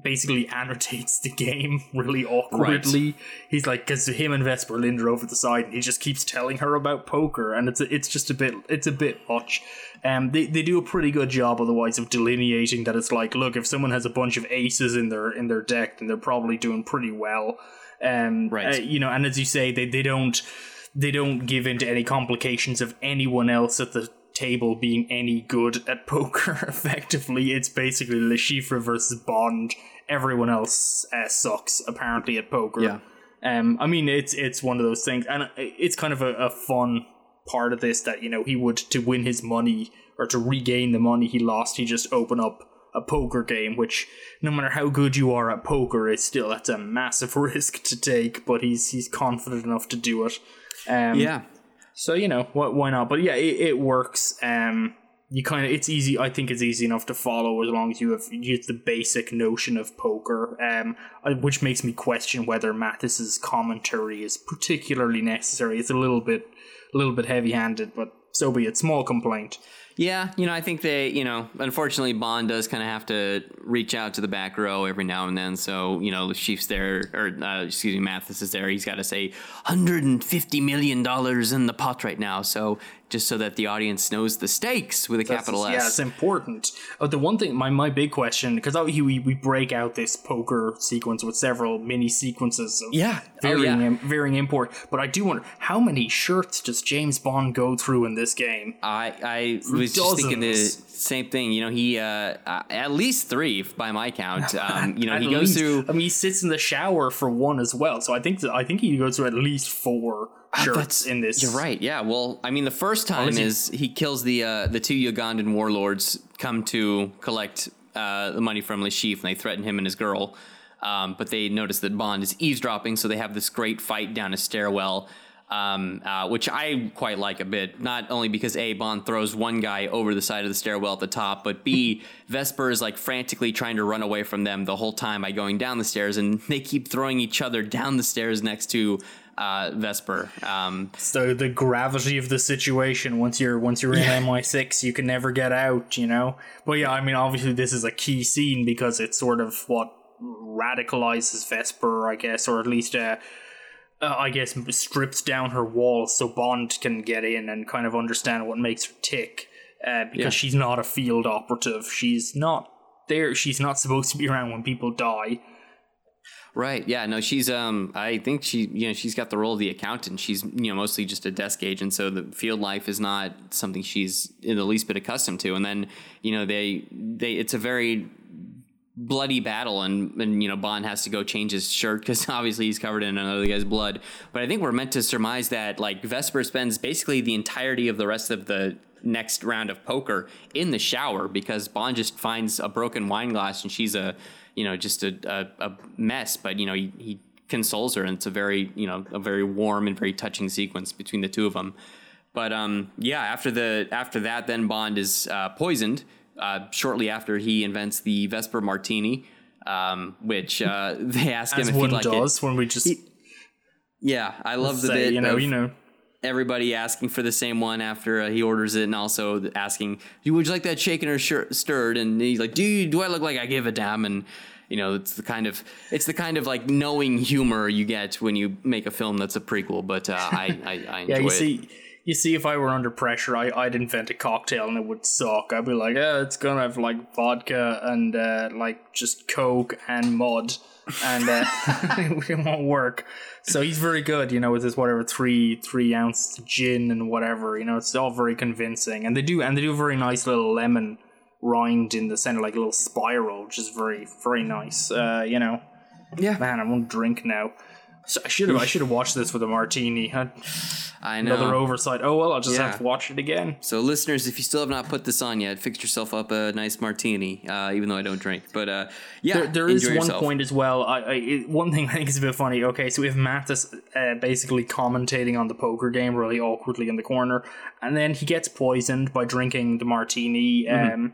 basically annotates the game really awkwardly. He's like, because him and Vesper Lynd are over the side, and he just keeps telling her about poker, and it's it's just a bit it's a bit much. Um, they they do a pretty good job otherwise of delineating that it's like, look, if someone has a bunch of aces in their in their deck, then they're probably doing pretty well. Um, Right. uh, you know, and as you say, they they don't they don't give into any complications of anyone else at the table being any good at poker effectively. It's basically Le Chiffre versus Bond. Everyone else uh, sucks apparently at poker. Yeah. um I mean it's it's one of those things. And it's kind of a, a fun part of this that you know he would to win his money or to regain the money he lost he just open up a poker game which no matter how good you are at poker it's still that's a massive risk to take but he's he's confident enough to do it. Um Yeah. So you know why, why not? But yeah, it, it works. Um, you kind of it's easy. I think it's easy enough to follow as long as you have have the basic notion of poker. Um, which makes me question whether Mathis's commentary is particularly necessary. It's a little bit a little bit heavy handed, but so be it. Small complaint. Yeah, you know, I think they, you know, unfortunately, Bond does kind of have to reach out to the back row every now and then. So, you know, the Chief's there, or uh, excuse me, Mathis is there. He's got to say $150 million in the pot right now. So, just so that the audience knows the stakes with a capital Yeah, S. it's important. Oh, the one thing, my, my big question, because we, we break out this poker sequence with several mini sequences of Yeah. Oh, varying, yeah. im- varying import. But I do wonder, how many shirts does James Bond go through in this game? I, I was just thinking the same thing. You know, he, uh, uh, at least three by my count. Um, you know, he goes least- through. I mean, he sits in the shower for one as well. So I think that, I think he goes through at least four shirts That's- in this. You're right. Yeah. Well, I mean, the first time is he- is he kills the uh, the two Ugandan warlords come to collect uh, the money from Chiffre, and they threaten him and his girl. Um, but they notice that Bond is eavesdropping, so they have this great fight down a stairwell. Um, uh, which I quite like a bit, not only because A, Bond throws one guy over the side of the stairwell at the top, but B, Vesper is like frantically trying to run away from them the whole time by going down the stairs, and they keep throwing each other down the stairs next to uh, Vesper. Um, So the gravity of the situation once you're once you're in MI6 you can never get out you know but yeah I mean obviously this is a key scene because it's sort of what radicalizes Vesper I guess or at least uh, uh, I guess strips down her walls so Bond can get in and kind of understand what makes her tick uh, because Yeah. she's not a field operative she's not there she's not supposed to be around when people die Right. Yeah. No, she's um I think she you know, she's got the role of the accountant. She's, you know, mostly just a desk agent, so the field life is not something she's in the least bit accustomed to. And then, you know, they they it's a very bloody battle and and you know Bond has to go change his shirt cuz obviously he's covered in another guy's blood. But I think we're meant to surmise that like Vesper spends basically the entirety of the rest of the next round of poker in the shower because Bond just finds a broken wine glass and she's a you know just a, a, a mess but you know he, he consoles her and it's a very you know a very warm and very touching sequence between the two of them but um yeah after the after that then bond is uh, poisoned uh, shortly after he invents the vesper martini um which uh they ask him as if he'd one like does it when we just yeah i love the say, bit you know of- you know everybody asking for the same one after uh, he orders it, and also asking, "Would you like that shaken or stirred?" And he's like, "Do you, do I look like I give a damn?" And you know, it's the kind of it's the kind of like knowing humor you get when you make a film that's a prequel. But uh, I I, I enjoy Yeah, you it. see, you see, if I were under pressure, I, I'd invent a cocktail and it would suck. I'd be like, oh, it's gonna have like vodka and uh, like just Coke and mud, and uh, it won't work. So he's very good, you know, with his whatever three three ounce gin and whatever. You know, it's all very convincing, and they do and they do a very nice little lemon rind in the center, like a little spiral, which is very very nice. Uh, you know, Yeah. man, I want to drink now. So I should have I should have watched this with a martini. I- I know. Another oversight. Oh well, I'll just Yeah. have to watch it again. So, listeners, if you still have not put this on yet, fix yourself up a nice martini. Uh, even though I don't drink, but uh, yeah, There, there is one yourself. point as well. I, I one thing I think is a bit funny. Okay, so we have Mathis uh, basically commentating on the poker game really awkwardly in the corner, and then he gets poisoned by drinking the martini, Mm-hmm. um,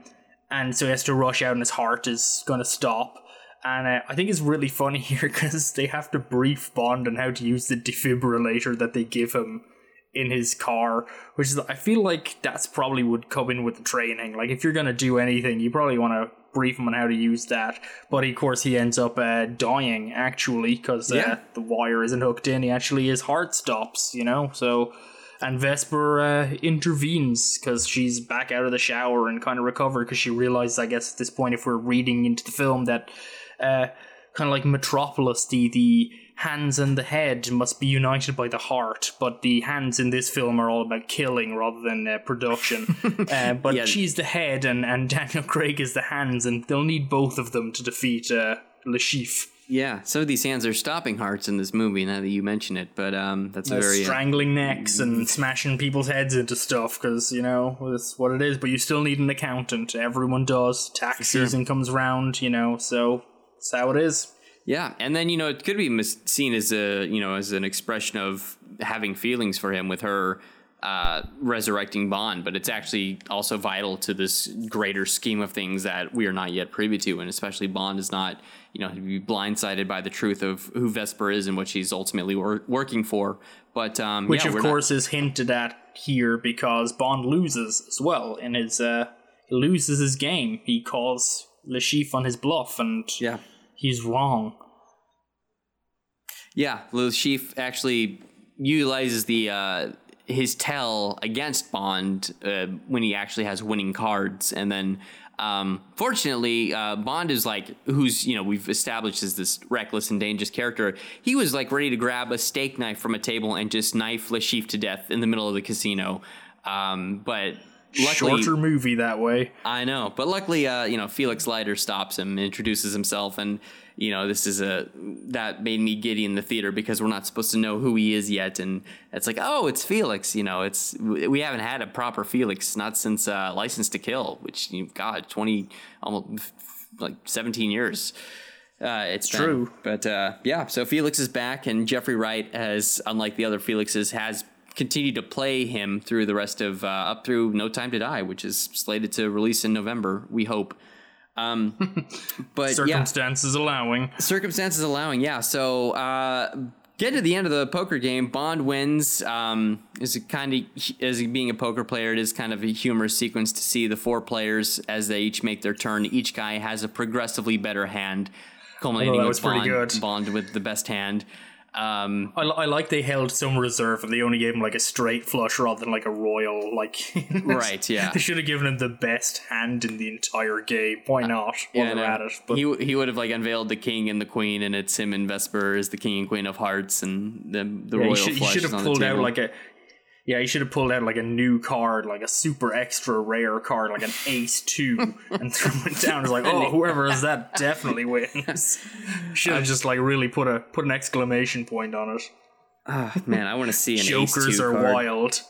and so he has to rush out, and his heart is going to stop. And uh, I think it's really funny here because they have to brief Bond on how to use the defibrillator that they give him in his car, which is I feel like that's probably would come in with the training. Like if you're gonna do anything, you probably want to brief him on how to use that. But of course, he ends up uh, dying actually because uh, Yeah. the wire isn't hooked in. He actually his heart stops, you know. So. And Vesper uh, intervenes because she's back out of the shower and kind of recovered because she realizes, I guess, at this point, if we're reading into the film, that uh, kind of like Metropolis, the the hands and the head must be united by the heart, but the hands in this film are all about killing rather than uh, production. uh, but Yeah. she's the head, and and Daniel Craig is the hands, and they'll need both of them to defeat uh, Le Chiffre. Yeah, some of these hands are stopping hearts in this movie. Now that you mention it, but um, that's a very uh, strangling necks and smashing people's heads into stuff because you know that's what it is. But you still need an accountant. Everyone does. Tax sure. season comes round, you know. So that's how it is. Yeah, and then you know it could be mis- seen as a you know as an expression of having feelings for him with her uh, resurrecting Bond, but it's actually also vital to this greater scheme of things that we are not yet privy to, and especially Bond is not you know to be blindsided by the truth of who Vesper is and what she's ultimately wor- working for. But um, which yeah, of we're not- course is hinted at here because Bond loses as well in his uh he loses his game. He calls Le Chiffre on his bluff and yeah. he's wrong. Yeah, Le Chiffre actually utilizes the uh, his tell against Bond uh, when he actually has winning cards, and then um, fortunately, uh, Bond is like who's you know we've established as this reckless and dangerous character. He was like ready to grab a steak knife from a table and just knife Le Chiffre to death in the middle of the casino, um, but. Luckily, Shorter movie that way. I know, but luckily, uh, you know, Felix Leiter stops him, introduces himself, and you know, this is a that made me giddy in the theater because we're not supposed to know who he is yet, and it's like, oh, it's Felix. You know, it's we haven't had a proper Felix not since uh, License to Kill, which you God, twenty almost like seventeen years. Uh, it's been. true. but uh, yeah. So Felix is back, and Jeffrey Wright has, unlike the other Felixes, has continued to play him through the rest of uh, up through No Time to Die, which is slated to release in November. We hope. Um, but yeah, Circumstances allowing. circumstances allowing, yeah. So uh, get to the end of the poker game. Bond wins. Um, is kind of as being a poker player, it is kind of a humorous sequence to see the four players as they each make their turn. Each guy has a progressively better hand, culminating Oh, with Bond. Bond with the best hand. Um, I, I like they held some reserve and they only gave him like a straight flush rather than like a royal like Right, yeah. they should have given him the best hand in the entire game why not while yeah, no. at it but he he would have like unveiled the king and the queen, and it's him and Vesper as the king and queen of hearts, and the the Yeah, royal he should, he should have pulled out like a yeah he should have pulled out like a new card like a super extra rare card like an ace two and threw it down. It's like oh whoever has that definitely wins. Should have just like really put a put an exclamation point on it. Ah, man, I want to see an jokers are card. wild.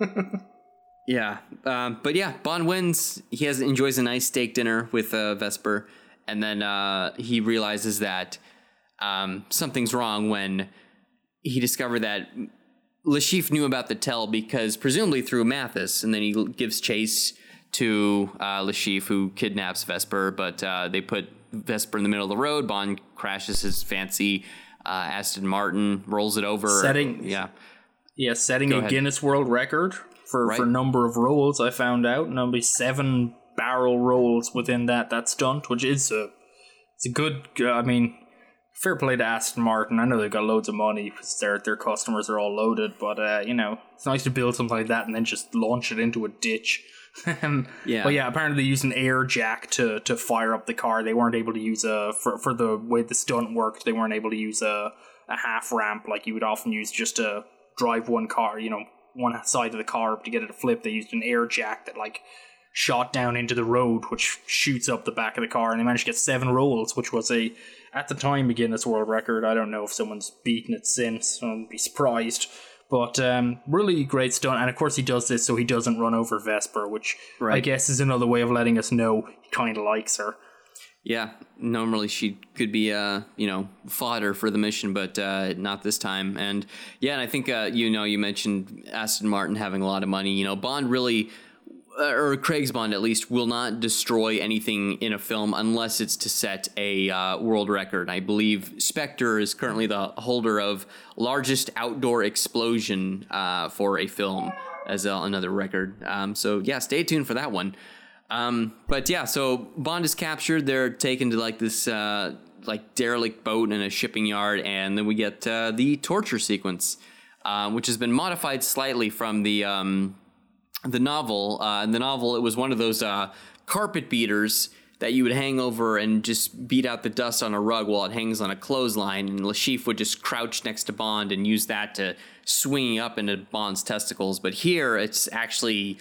Yeah, um, but yeah, Bond wins. He has enjoys a nice steak dinner with uh, Vesper, and then uh, he realizes that um, something's wrong when he discovered that Chiffre knew about the tell because presumably through Mathis, and then he gives chase to uh, Chiffre, who kidnaps Vesper, but uh, they put Vesper in the middle of the road. Bond crashes his fancy uh, Aston Martin, rolls it over. Setting- yeah. Yeah, setting Go a ahead. Guinness World Record for, Right. for number of rolls. I found out, and there'll be seven barrel rolls within that that stunt, which is a it's a good. I mean, fair play to Aston Martin. I know they've got loads of money because their their customers are all loaded, but uh, you know it's nice to build something like that and then just launch it into a ditch. Um, Yeah. But yeah, apparently they used an air jack to to fire up the car. They weren't able to use a for for the way the stunt worked. They weren't able to use a a half ramp like you would often use just to drive one car. You know, one side of the car to get it to flip. They used an air jack that like shot down into the road, which shoots up the back of the car, and they managed to get seven rolls, which was a at the time Guinness World Record. I don't know if someone's beaten it since. I'd be surprised. But um, really great stunt, and of course he does this so he doesn't run over Vesper, which I guess is another way of letting us know he kind of likes her. Yeah, normally she could be, uh, you know, fodder for the mission, but uh, not this time. And yeah, and I think uh, you know you mentioned Aston Martin having a lot of money. You know, Bond really, or Craig's Bond at least, will not destroy anything in a film unless it's to set a uh, world record. I believe Spectre is currently the holder of largest outdoor explosion uh, for a film as uh, another record. Um, so yeah, stay tuned for that one. Um, but yeah, so Bond is captured. They're taken to like this uh, like derelict boat in a shipping yard, and then we get uh, the torture sequence, uh, which has been modified slightly from the um, the novel. Uh, in the novel, it was one of those uh, carpet beaters that you would hang over and just beat out the dust on a rug while it hangs on a clothesline, and Le Chiffre would just crouch next to Bond and use that to swing up into Bond's testicles. But here, it's actually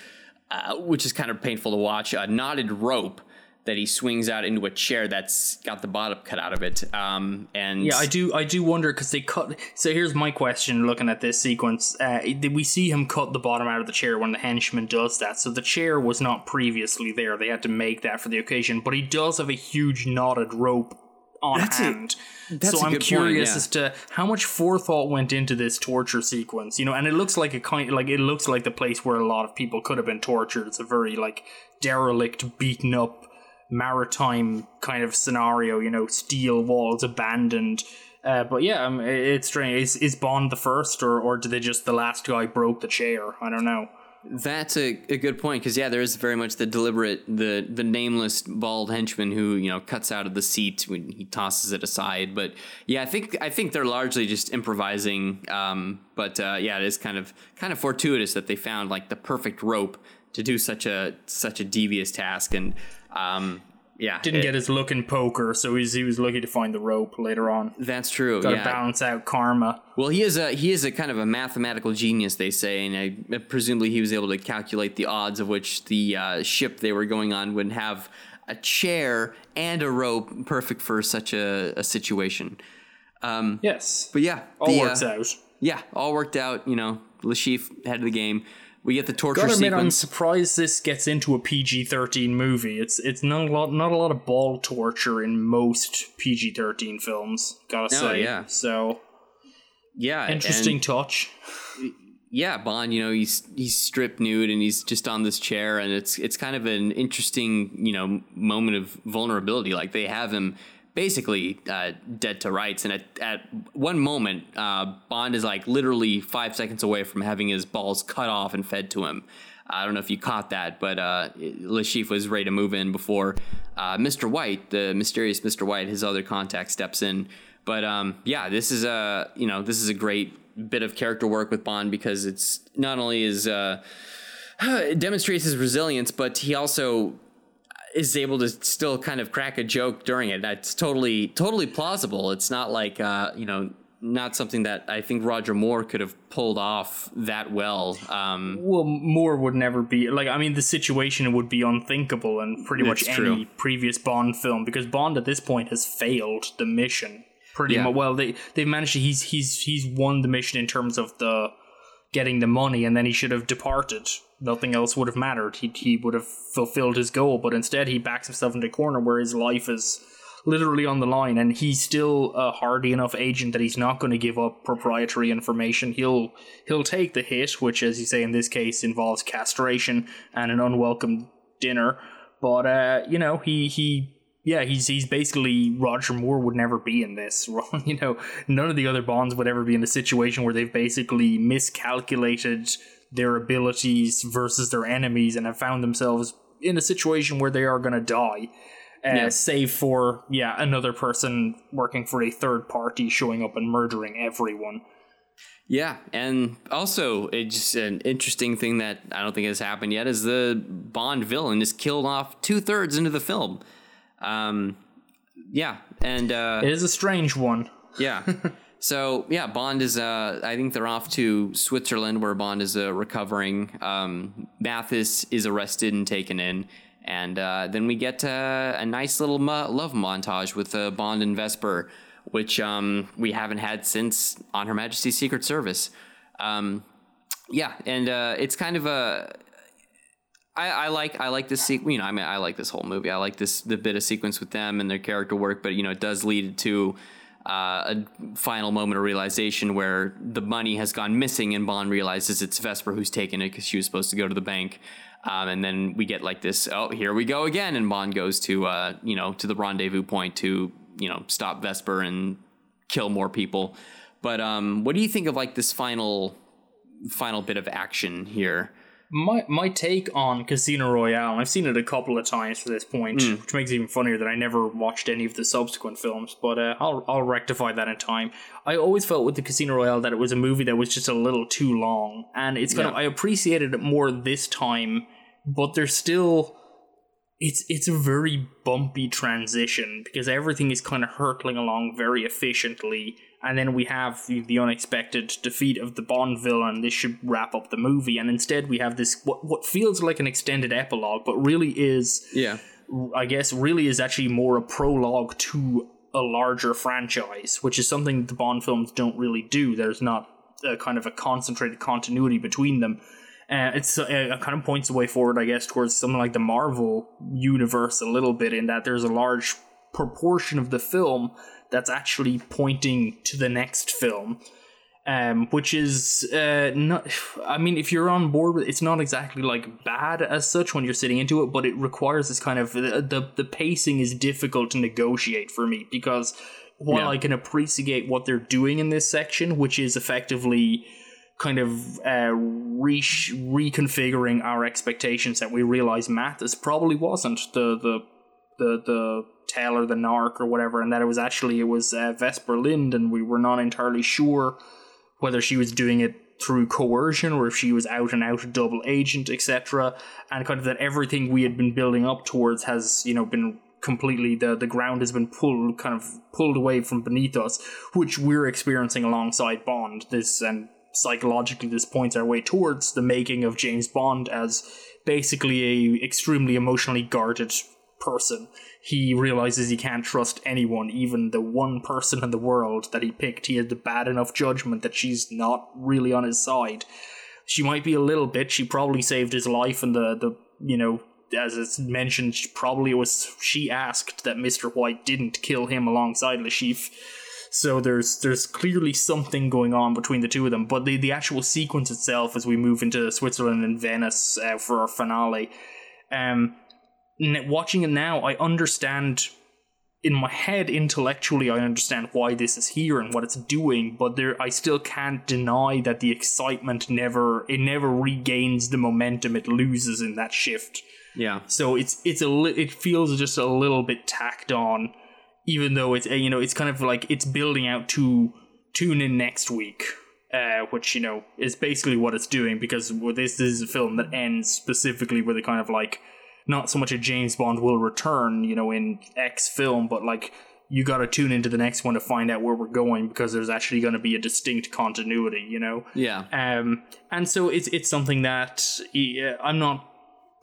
uh, which is kind of painful to watch, a knotted rope that he swings out into a chair that's got the bottom cut out of it. Um, and Yeah, I do. I do wonder because they cut. So here's my question: Looking at this sequence, uh, we see him cut the bottom out of the chair when the henchman does that? So the chair was not previously there. They had to make that for the occasion. But he does have a huge knotted rope on That's a- hand. that's so a I'm good point, curious yeah. as to how much forethought went into this torture sequence. You know, and it looks like a kind like it looks like the place where a lot of people could have been tortured. It's a very like derelict, beaten up maritime kind of scenario, you know, steel walls abandoned. Uh, but yeah, um, it's strange. Is, is Bond the first, or, or did they just the last guy broke the chair? I don't know. That's a, a good point because yeah, there is very much the deliberate, the the nameless bald henchman who you know cuts out of the seat when he tosses it aside. But yeah, I think I think they're largely just improvising. Um, but uh, yeah, it is kind of kind of fortuitous that they found like the perfect rope to do such a such a devious task. And um, yeah, Didn't it- get his look in poker, so he's, he was lucky to find the rope later on. That's true. Got to yeah. balance out karma. Well, he is a he is a kind of a mathematical genius, they say, and I, presumably he was able to calculate the odds of which the uh, ship they were going on would have a chair and a rope, perfect for such a, a situation. Yes, But yeah, all the, works uh, out. Yeah, all worked out. You know, Le Chiffre head of the game. We get the torture Gotta admit, I'm sequence. surprised this gets into a PG-13 movie. It's it's not a lot, not a lot of ball torture in most PG-13 films. Gotta Oh, say, yeah. So yeah, interesting and- touch. yeah, Bond, you know, he's he's stripped nude and he's just on this chair, and it's it's kind of an interesting, you know, moment of vulnerability. Like they have him basically uh, dead to rights, and at at one moment, uh, Bond is like literally five seconds away from having his balls cut off and fed to him. I don't know if you caught that, but uh, Le Chiffre was ready to move in before uh, Mr. White, the mysterious Mr. White, his other contact, steps in. But um, yeah, this is a you know this is a great bit of character work with Bond because it's not only is uh, it demonstrates his resilience, but he also is able to still kind of crack a joke during it. That's totally totally plausible. It's not like uh, you know not something that I think Roger Moore could have pulled off that well. Um, Well, Moore would never be like. I mean, the situation would be unthinkable in pretty much any true. previous Bond film because Bond at this point has failed the mission pretty Yeah. much. Well, they they've managed. To, he's he's he's won the mission in terms of the getting the money, and then he should have departed. Nothing else would have mattered. He he would have fulfilled his goal, but instead he backs himself into a corner where his life is literally on the line and he's still a hardy enough agent that he's not going to give up proprietary information he'll he'll take the hit which as you say in this case involves castration and an unwelcome dinner but uh you know he he yeah he's he's basically roger moore would never be in this you know none of the other bonds would ever be in a situation where they've basically miscalculated their abilities versus their enemies and have found themselves in a situation where they are going to die Uh, Yeah. Save for yeah another person working for a third party showing up and murdering everyone. Yeah, and also it's an interesting thing that I don't think has happened yet is the Bond villain is killed off two thirds into the film. Um, yeah, and uh, It is a strange one. yeah. So yeah, Bond is. Uh, I think they're off to Switzerland, where Bond is uh, recovering. Um, Mathis is arrested and taken in, and uh, then we get uh, a nice little mo- love montage with uh, Bond and Vesper, which um, we haven't had since On Her Majesty's Secret Service. Um, yeah, and uh, it's kind of a. I, I like I like this sequence. You know, I mean, I like this whole movie. I like this the bit of sequence with them and their character work, but you know, it does lead to uh, a final moment of realization where the money has gone missing, and Bond realizes it's Vesper who's taken it because she was supposed to go to the bank. Um, and then we get like this. Oh, here we go again, and Bond goes to uh, you know to the rendezvous point to you know stop Vesper and kill more people. But um, what do you think of like this final final bit of action here? My my take on Casino Royale, and I've seen it a couple of times to this point, Hmm. which makes it even funnier that I never watched any of the subsequent films. But uh, I'll I'll rectify that in time. I always felt with the Casino Royale that it was a movie that was just a little too long, and it's kind of I appreciated it more this time, but there's still it's it's a very bumpy transition because everything is kind of hurtling along very efficiently and then we have the, the unexpected defeat of the Bond villain this should wrap up the movie and instead we have this what what feels like an extended epilogue but really is Yeah. I guess really is actually more a prologue to a larger franchise, which is something the Bond films don't really do. There's not a kind of a concentrated continuity between them. Uh, it's uh, it kind of points the way forward, I guess, towards something like the Marvel universe a little bit, in that there's a large proportion of the film that's actually pointing to the next film um, which is uh, not. I mean, if you're on board with, it's not exactly like bad as such when you're sitting into it, but it requires this kind of the the, pacing is difficult to negotiate for me because while Yeah. I can appreciate what they're doing in this section, which is effectively kind of uh, re- reconfiguring our expectations that we realize Mathis probably wasn't the the the the tail or the narc or whatever, and that it was actually it was uh, Vesper Lynd, and we were not entirely sure whether she was doing it through coercion or if she was out and out a double agent, etc. And kind of that everything we had been building up towards has you know been completely the the ground has been pulled kind of pulled away from beneath us, which we're experiencing alongside Bond. This and psychologically this points our way towards the making of James Bond as basically a extremely emotionally guarded person. He realizes he can't trust anyone, even the one person in the world that he picked. He had the bad enough judgment that she's not really on his side. She might be a little bit. She probably saved his life, and the the you know as it's mentioned, probably was she asked that Mister White didn't kill him alongside Le Chiffre. So there's there's clearly something going on between the two of them. But the the actual sequence itself, as we move into Switzerland and Venice uh, for our finale, um, watching it now, I understand in my head intellectually I understand why this is here and what it's doing, but there I still can't deny that the excitement never it never regains the momentum it loses in that shift. Yeah. So it's it's a li- it feels just a little bit tacked on, even though it's you know it's kind of like it's building out to tune in next week, uh, which you know is basically what it's doing because this, this is a film that ends specifically with a kind of like not so much a James Bond will return, you know, in X film, but like you got to tune into the next one to find out where we're going because there's actually going to be a distinct continuity, you know. Yeah. Um, and so it's it's something that I'm not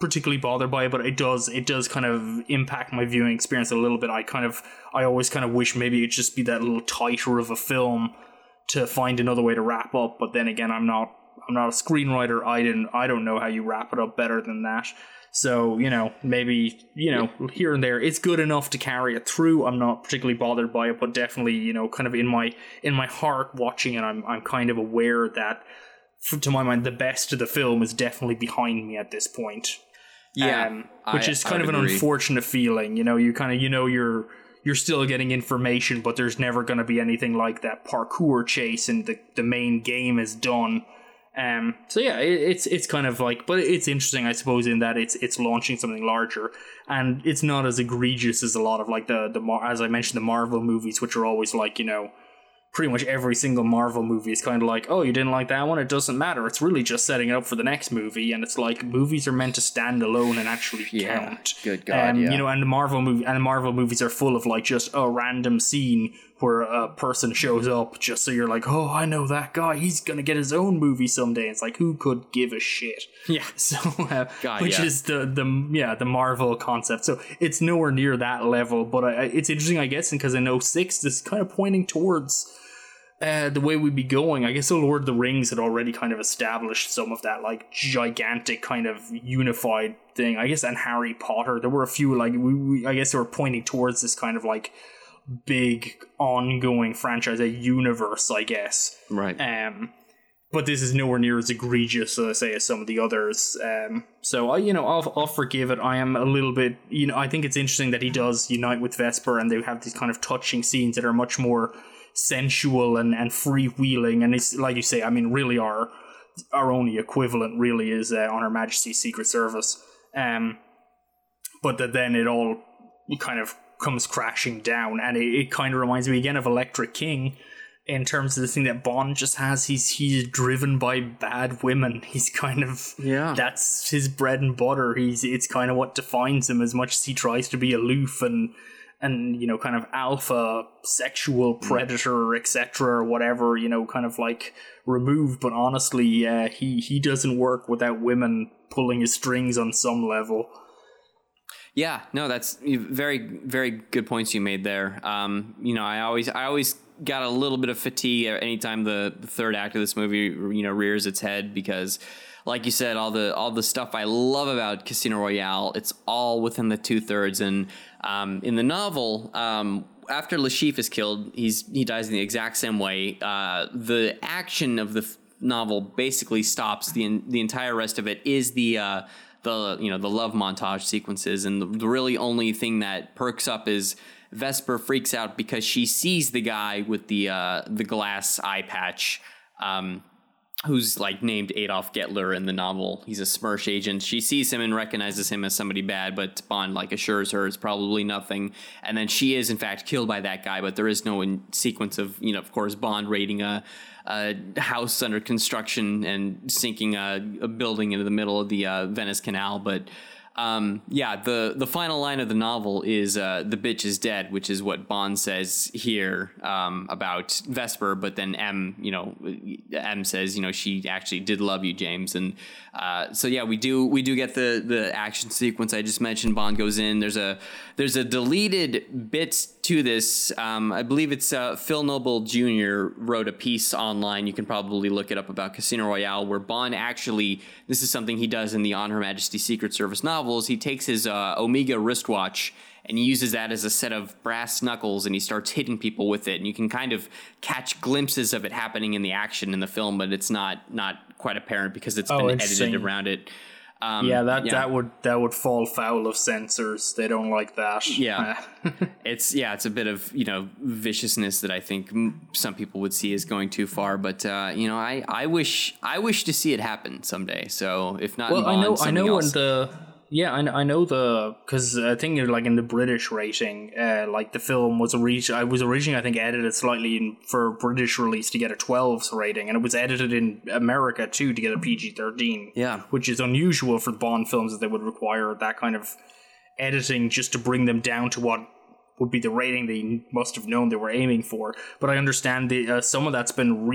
particularly bothered by but it does it does kind of impact my viewing experience a little bit. I kind of I always kind of wish maybe it'd just be that little tighter of a film to find another way to wrap up. But then again, I'm not I'm not a screenwriter. I didn't I don't know how you wrap it up better than that. So you know maybe you know here and there it's good enough to carry it through. I'm not particularly bothered by it, but definitely you know kind of in my in my heart watching it, I'm I'm kind of aware that to my mind the best of the film is definitely behind me at this point Yeah. um, which I- is kind of an agree. unfortunate feeling. You know, you kind of you know you're you're still getting information, but there's never going to be anything like that parkour chase, and the the main game is done. Um, so yeah, it, it's it's kind of like, but it's interesting, I suppose, in that it's it's launching something larger, and it's not as egregious as a lot of like the the Mar- as I mentioned the Marvel movies, which are always like you know pretty much every single Marvel movie is kind of like, oh, you didn't like that one, it doesn't matter. It's really just setting it up for the next movie, and it's like movies are meant to stand alone and actually Yeah, count. good God, um, yeah. You know, and the Marvel movie and the Marvel movies are full of like just a random scene where a person shows up, just so you're like, oh, I know that guy. He's gonna get his own movie someday. It's like, who could give a shit? Yeah. So, uh, God, which yeah. is the the yeah the Marvel concept. So it's nowhere near that level, but I, I- it's interesting, I guess, because in 06, this is kind of pointing towards uh, the way we'd be going. I guess the Lord of the Rings had already kind of established some of that like gigantic kind of unified thing. I guess and Harry Potter, there were a few like we, we I guess they were pointing towards this kind of like big ongoing franchise, a universe, I guess. Right. Um, but this is nowhere near as egregious, as I say, as some of the others. Um, so I, you know, I'll, I'll forgive it. I am a little bit, you know, I think it's interesting that he does unite with Vesper, and they have these kind of touching scenes that are much more sensual and and freewheeling. And it's like you say, I mean, really, our our only equivalent really is uh, on Her Majesty's Secret Service. Um, but that then it all kind of comes crashing down, and it, it kind of reminds me again of Elektra King in terms of the thing that Bond just has. He's he's driven by bad women. He's kind of Yeah. That's his bread and butter. He's it's kind of what defines him. As much as he tries to be aloof and and you know kind of alpha sexual predator etc or whatever you know kind of like removed but honestly uh, he he doesn't work without women pulling his strings on some level Yeah, no, that's very, very good points you made there. Um, you know, I always, I always got a little bit of fatigue anytime the, the third act of this movie, you know, rears its head because, like you said, all the all the stuff I love about Casino Royale, it's all within the two thirds. And um, in the novel, um, after Le Chiffre is killed, he's he dies in the exact same way. Uh, the action of the f- novel basically stops. the The entire rest of it is the uh, the you know the love montage sequences, and the, really only thing that perks up is Vesper freaks out because she sees the guy with the uh, the glass eye patch. Um, who's like named Adolph Gettler in the novel. He's a Smersh agent. She sees him and recognizes him as somebody bad, but Bond like assures her it's probably nothing. And then she is in fact killed by that guy, but there is no sequence of you know, of course, Bond raiding a, a house under construction and sinking a, a building into the middle of the uh, Venice Canal. But um, yeah, the the final line of the novel is uh, "the bitch is dead," which is what Bond says here um, about Vesper. But then M, you know, M says, you know, she actually did love you, James. And uh, so yeah, we do we do get the the action sequence I just mentioned. Bond goes in. There's a there's a deleted bit to this. Um, I believe it's uh, Phil Nobile Jr. wrote a piece online. You can probably look it up about Casino Royale, where Bond actually this is something he does in the On Her Majesty's Secret Service novels. He takes his uh, Omega wristwatch and he uses that as a set of brass knuckles and he starts hitting people with it and you can kind of catch glimpses of it happening in the action in the film but it's not not quite apparent because it's Oh, been edited around it um, yeah that that would that would fall foul of censors they don't like that Yeah. it's yeah it's a bit of you know viciousness that i think some people would see as going too far but uh, you know i i wish i wish to see it happen someday so if not in well i know i know else. in the yeah I, I know the because i think like in the british rating uh like the film was orig- i was originally i think edited slightly in, for british release to get a 12 rating and it was edited in america too to get a pg-13 Yeah. which is unusual for bond films that they would require that kind of editing just to bring them down to what would be the rating they must have known they were aiming for. But I understand the, uh, some of that's been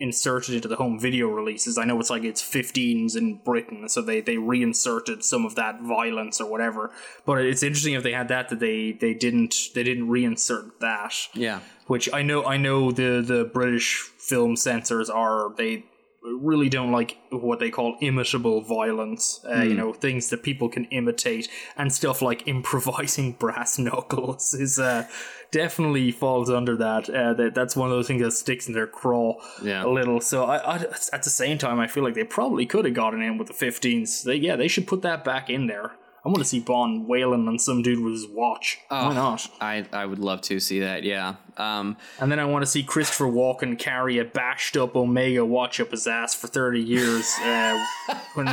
reinserted into the home video releases. I know it's like it's 15s in Britain, so they, they reinserted some of that violence or whatever. But it's interesting if they had that that they, they didn't they didn't reinsert that. yeah Which I know I know the the British film censors are they really don't like what they call imitable violence. Uh, You know, things that people can imitate and stuff like improvising brass knuckles is uh, definitely falls under that. Uh, that that's one of those things that sticks in their craw Yeah. a little. So I, I, at the same time, I feel like they probably could have gotten in with the 15s. They, yeah, they should put that back in there. I want to see Bond wailing on some dude with his watch. Why not? I I would love to see that. Yeah. Um, And then I want to see Christopher Walken carry a bashed up Omega watch up his ass for 30 years. Uh, when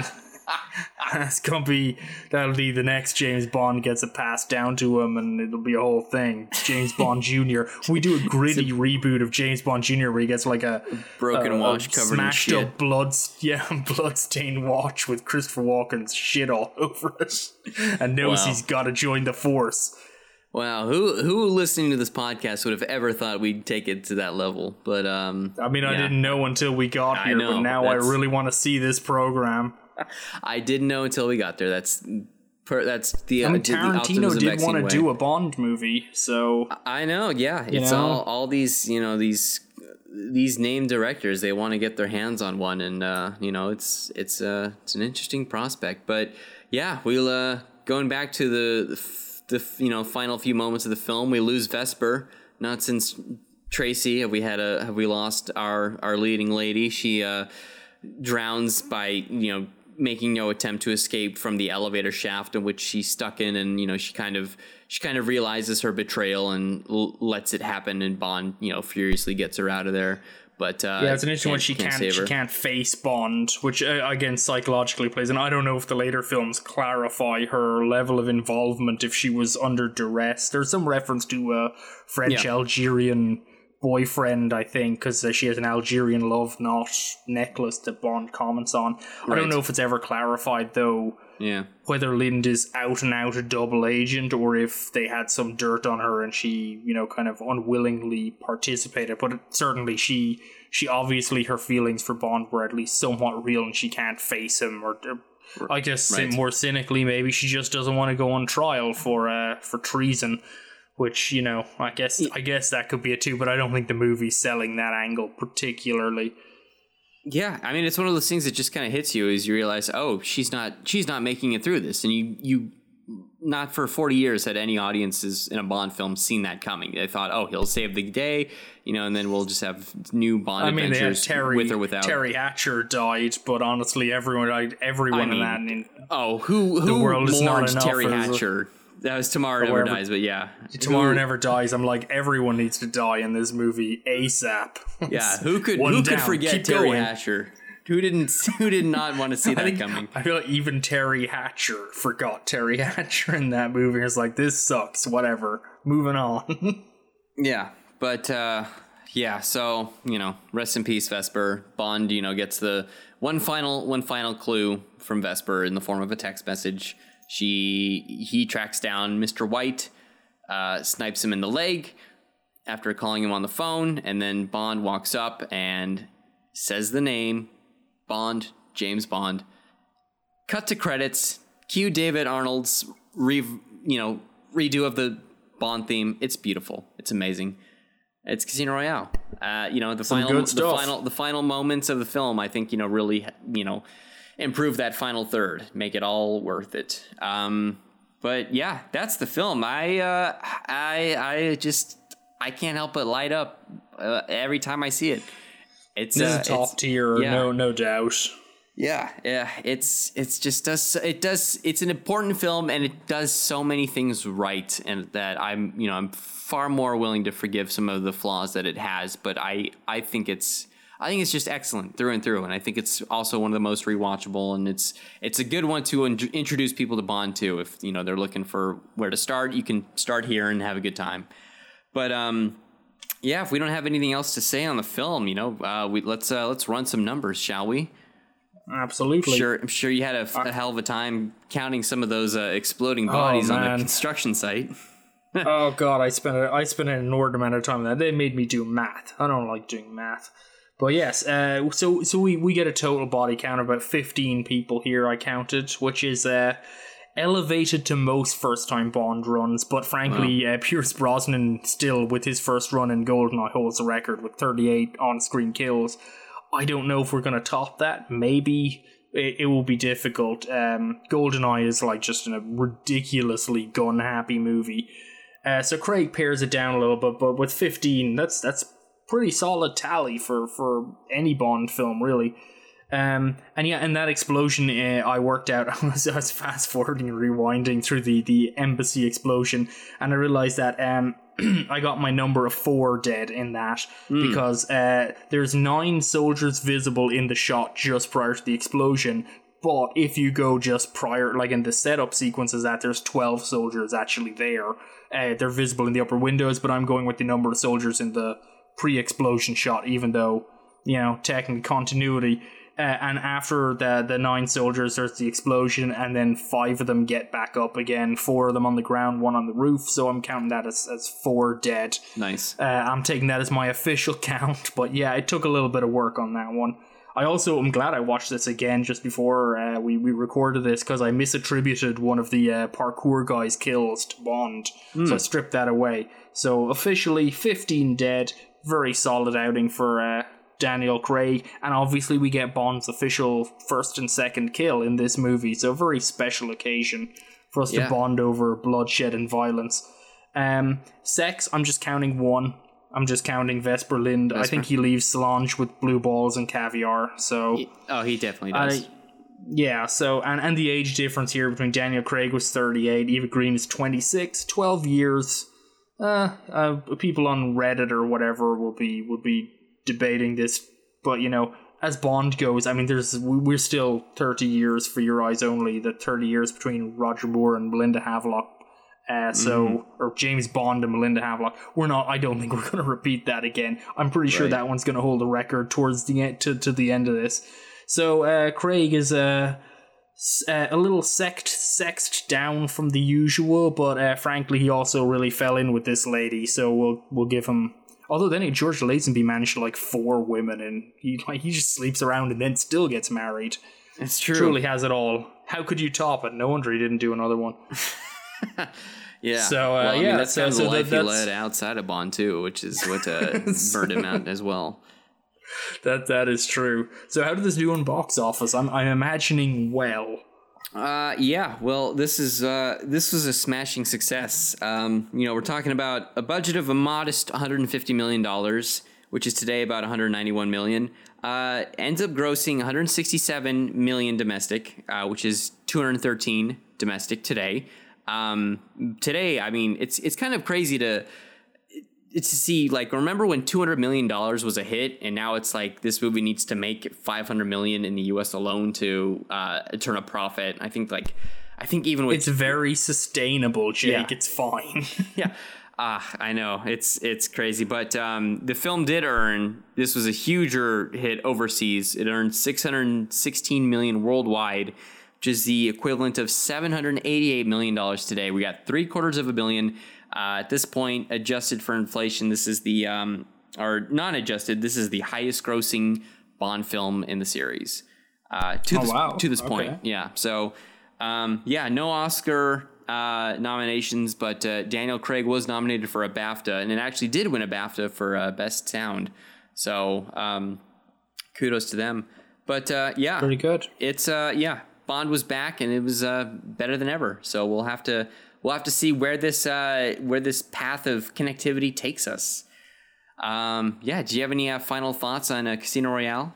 that's gonna be that'll be the next James Bond gets it passed down to him, and it'll be a whole thing. James Bond Jr. We do a gritty reboot of James Bond Jr. where he gets like a broken a- a watch covered in shit. up blood, yeah, blood-stained watch with Christopher Walken's shit all over it, and knows Wow. he's got to join the force. Wow, who who listening to this podcast would have ever thought we'd take it to that level? But um, I mean, I didn't know until we got here, know, but now I really want to see this program. I didn't know until we got there. That's per, that's the mean, uh, Tarantino optimism did want to do a Bond movie, so I know, yeah. It's know? all all these you know these these named directors. They want to get their hands on one, and uh, you know it's it's uh it's an interesting prospect. But yeah, we'll uh going back to the the, the you know final few moments of the film. We lose Vesper. Not since Tracy have we had a have we lost our our leading lady. She uh drowns by you know making no attempt to escape from the elevator shaft in which she's stuck in and you know she kind of she kind of realizes her betrayal and l- lets it happen and bond you know furiously gets her out of there but uh yeah, it's an interesting one. She can't, save she can't face Bond, which uh, again psychologically plays. And I don't know if the later films clarify her level of involvement if she was under duress. There's some reference to a French Yeah. Algerian boyfriend, I think, because uh, she has an Algerian love knot necklace that Bond comments on. I don't know if it's ever clarified though. yeah whether Lynd is out and out a double agent or if they had some dirt on her and she, you know, kind of unwillingly participated. But it, certainly she, she obviously her feelings for Bond were at least somewhat real and she can't face him. Or, or I guess Right. more cynically, maybe she just doesn't want to go on trial for uh for treason. Which you know, I guess I guess that could be a two, but I don't think the movie's selling that angle particularly. yeah i mean it's one of those things that just kind of hits you as you realize oh she's not she's not making it through this and you you not for 40 years had any audiences in a bond film seen that coming they thought oh he'll save the day you know and then we'll just have new bond I mean, they had adventures Teri with or without Teri Hatcher died, but honestly, everyone died. Everyone I mean, in that. In, Oh, who who world is not Teri as a- Hatcher? That was Tomorrow Never Dies, but yeah, Tomorrow Who- Never Dies. I'm like, everyone needs to die in this movie ASAP. Yeah, who could One who could forget keep Teri going. Hatcher? Who didn't who did not want to see I that think coming? I feel like even Teri Hatcher forgot Teri Hatcher in that movie. It's like this sucks. Whatever. Moving on. Yeah, but uh, yeah, so you know, rest in peace, Vesper. Bond, you know, gets the one final one final clue from Vesper in the form of a text message. She he tracks down Mr. White, uh, snipes him in the leg after calling him on the phone, and then Bond walks up and says the name Bond, James Bond. Cut to credits. Cue David Arnold's re, you know redo of the Bond theme. It's beautiful. It's amazing. It's Casino Royale. Uh, you know the final, the final, the final moments of the film. I think you know really you know improve that final third, make it all worth it. Um, but yeah, that's the film. I uh, I I just I can't help but light up uh, every time I see it. It's this uh, is it's- top tier, yeah. no no doubt. yeah, yeah, it's it's just does it does it's an important film and it does so many things right and that I'm you know I'm far more willing to forgive some of the flaws that it has, but I I think it's I think it's just excellent through and through, and I think it's also one of the most rewatchable, and it's it's a good one to in- introduce people to Bond to if you know they're looking for where to start. You can start here and have a good time, but um. Yeah, if we don't have anything else to say on the film, you know, uh, we let's uh, let's run some numbers, shall we? Absolutely. sure I'm sure you had a, a hell of a time counting some of those uh, exploding bodies on the construction site. oh god, I spent a, I spent an inordinate amount of time on that. They made me do math. I don't like doing math. But yes, uh, so so we, we get a total body count of about fifteen people here. I counted, which is uh, elevated to most first time Bond runs. But frankly, uh, Pierce Brosnan still with his first run in Goldeneye holds the record with thirty eight on screen kills. I don't know if we're gonna top that. Maybe it, it will be difficult. Um, Goldeneye is like just a ridiculously gun happy movie. Uh, so Craig pares it down a little bit, but with 15, that's that's pretty solid tally for for any Bond film, really. Um, and yeah, and that explosion, uh, I worked out. I was, I was fast forwarding and rewinding through the the embassy explosion, and I realized that um, I got my number of four dead in that because uh, there's nine soldiers visible in the shot just prior to the explosion. But if you go just prior, like in the setup sequences, that there's 12 soldiers actually there. Uh, they're visible in the upper windows, but I'm going with the number of soldiers in the pre-explosion shot, even though you know technically continuity. Uh, and after the the nine soldiers, there's the explosion, and then five of them get back up again. Four of them on the ground, one on the roof. So I'm counting that as as four dead. Nice. Uh, I'm taking that as my official count, but yeah, it took a little bit of work on that one. I also am glad I watched this again just before uh, we, we recorded this because I misattributed one of the uh, parkour guys' kills to Bond, so I stripped that away. So officially, 15 dead, very solid outing for uh, Daniel Craig, and obviously we get Bond's official first and second kill in this movie, so a very special occasion for us Yeah. to bond over bloodshed and violence. Um, sex, I'm just counting one. I'm just counting Vesper Lynd. I think he leaves Solange with blue balls and caviar. So Oh, he definitely does. I, yeah, so and and the age difference here between Daniel Craig was 38, Eva Green is 26, 12 years. Uh, uh people on Reddit or whatever will be will be debating this, but you know, as Bond goes, I mean there's we- we're still 30 years for your eyes only, the 30 years between Roger Moore and Melinda Havelock. Uh, so or James Bond and Melinda Havelock. We're not. I don't think we're going to repeat that again. I'm pretty sure Right. that one's going to hold a record towards the end to, to the end of this. So uh, Craig is uh, uh, a little sect sexed down from the usual, but uh, frankly, he also really fell in with this lady. So we'll we'll give him. Although then George Lazenby managed to like four women, and he like he just sleeps around and then still gets married. it's true. Truly has it all. How could you top it? No wonder he didn't do another one. Yeah. So, uh, well, I mean, yeah, that's so- kind of the so that- life he led outside of Bond too, which is what uh, burned him out as well. That that is true. So how did this do in box office? I'm I'm imagining well. Uh, yeah. Well, this is uh, this was a smashing success. Um, you know, we're talking about a budget of a modest 150 million dollars, which is today about 191 million. Uh, ends up grossing 167 million domestic, uh, which is 213 domestic today. Um, today, I mean, it's it's kind of crazy to it's to see like remember when 200 million dollars was a hit and now it's like this movie needs to make 500 million in the US alone to uh turn a profit. I think like i think even with It's very sustainable, Jake. Yeah. It's fine. yeah. Ah i know. It's it's crazy. But um the film did earn this was a huger hit overseas. It earned 616 million worldwide which is the equivalent of 788 million dollars today. We got three quarters of a billion uh, at this point adjusted for inflation this is the um or non-adjusted this is the highest grossing bond film in the series uh to this wow. to this Okay. point yeah so um yeah no oscar uh, nominations, but uh, Daniel Craig was nominated for a BAFTA, and it actually did win a BAFTA for uh, Best Sound. So um, kudos to them. But uh, yeah, Pretty good. It's uh, yeah, Bond was back, and it was uh, better than ever. So we'll have to we'll have to see where this uh, where this path of connectivity takes us. Um, yeah, do you have any uh, final thoughts on uh, Casino Royale?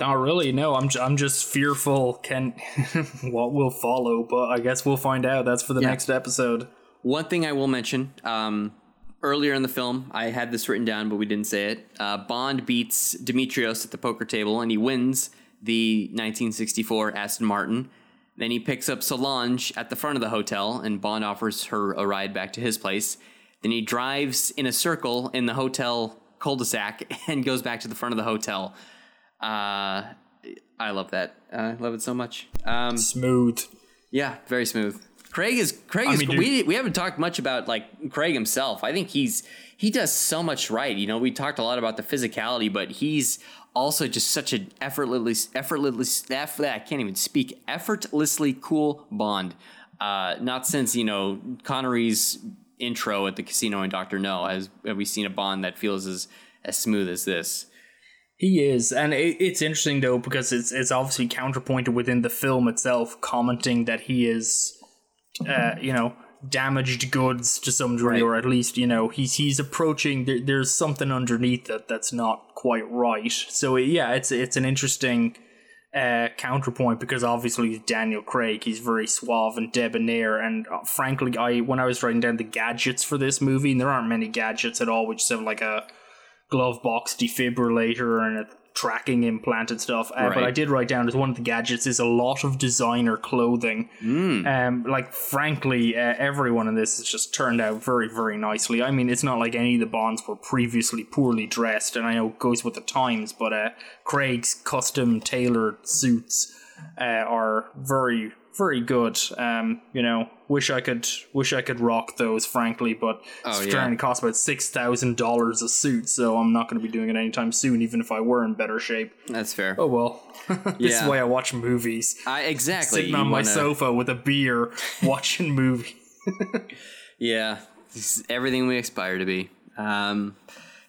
Not really. No, I'm j- I'm just fearful can what will follow, but I guess we'll find out. That's for the Yeah. next episode. One thing I will mention um, earlier in the film, I had this written down, but we didn't say it. Uh, Bond beats Dimitrios at the poker table and he wins the 1964 Aston Martin. Then he picks up Solange at the front of the hotel and Bond offers her a ride back to his place. Then he drives in a circle in the hotel cul de sac and goes back to the front of the hotel. Uh, I love that. I love it so much. Um, Smooth. yeah, very smooth. Craig is Craig I is mean, we we haven't talked much about like Craig himself. I think he's he does so much right. You know, we talked a lot about the physicality, but he's also just such an effortlessly effortlessly eff- I can't even speak effortlessly cool Bond. Uh, not since you know Connery's intro at the casino and Doctor No has have we seen a Bond that feels as as smooth as this. He is, and it, it's interesting though because it's it's obviously counterpointed within the film itself, commenting that he is, uh, you know, damaged goods to some degree, Right. or at least you know he's he's approaching. There, there's something underneath that that's not quite right. So yeah, it's it's an interesting uh, counterpoint because obviously Daniel Craig. He's very suave and debonair, and uh, frankly, I when I was writing down the gadgets for this movie, and there aren't many gadgets at all, which have like a glove box defibrillator and a tracking implant and stuff. Uh, But I did write down as one of the gadgets is a lot of designer clothing. Hmm. Um, like frankly, uh, everyone in this has just turned out very, very nicely. I mean, it's not like any of the Bonds were previously poorly dressed, and I know it goes with the times. But uh, Craig's custom tailored suits uh, are very, very good. Um, you know, wish I could, wish I could rock those, frankly, but it's Oh, yeah. to cost about six thousand dollars a suit, so I'm not going to be doing it anytime soon, even if I were in better shape. That's fair. Oh well, this is Yeah. why I watch movies. I, exactly. Sitting on my wanna- sofa with a beer, watching movies. Yeah, this is everything we aspire to be. Um,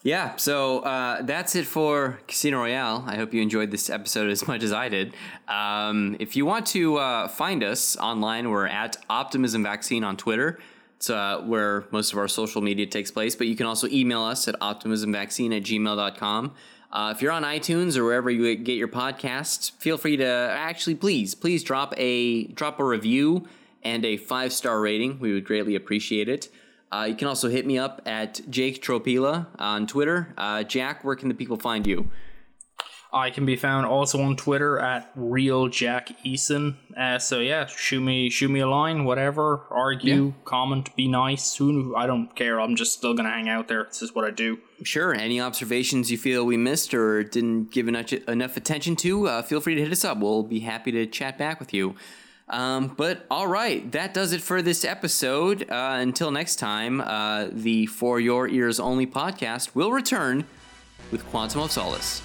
yeah, so uh, that's it for Casino Royale. I hope you enjoyed this episode as much as I did. Um, if you want to uh, find us online, we're at Optimism Vaccine on Twitter. It's uh, where most of our social media takes place, but you can also email us at optimismvaccine at gmail.com. Uh, if you're on iTunes or wherever you get your podcasts, feel free to actually please, please drop a drop a review and a five star rating. We would greatly appreciate it. Uh, you can also hit me up at Jake Tropila on Twitter. Uh, Jack, where can the people find you? I can be found also on Twitter at real Jack Eason. Uh, so yeah, shoot me, shoot me a line, whatever. Argue, comment, be nice. Who I don't care. I'm just still gonna hang out there. This is what I do. Sure. Any observations you feel we missed or didn't give enough, enough attention to, uh, feel free to hit us up. We'll be happy to chat back with you. Um, but all right, that does it for this episode. Uh, until next time, uh, the For Your Ears Only podcast will return with Quantum of Solace.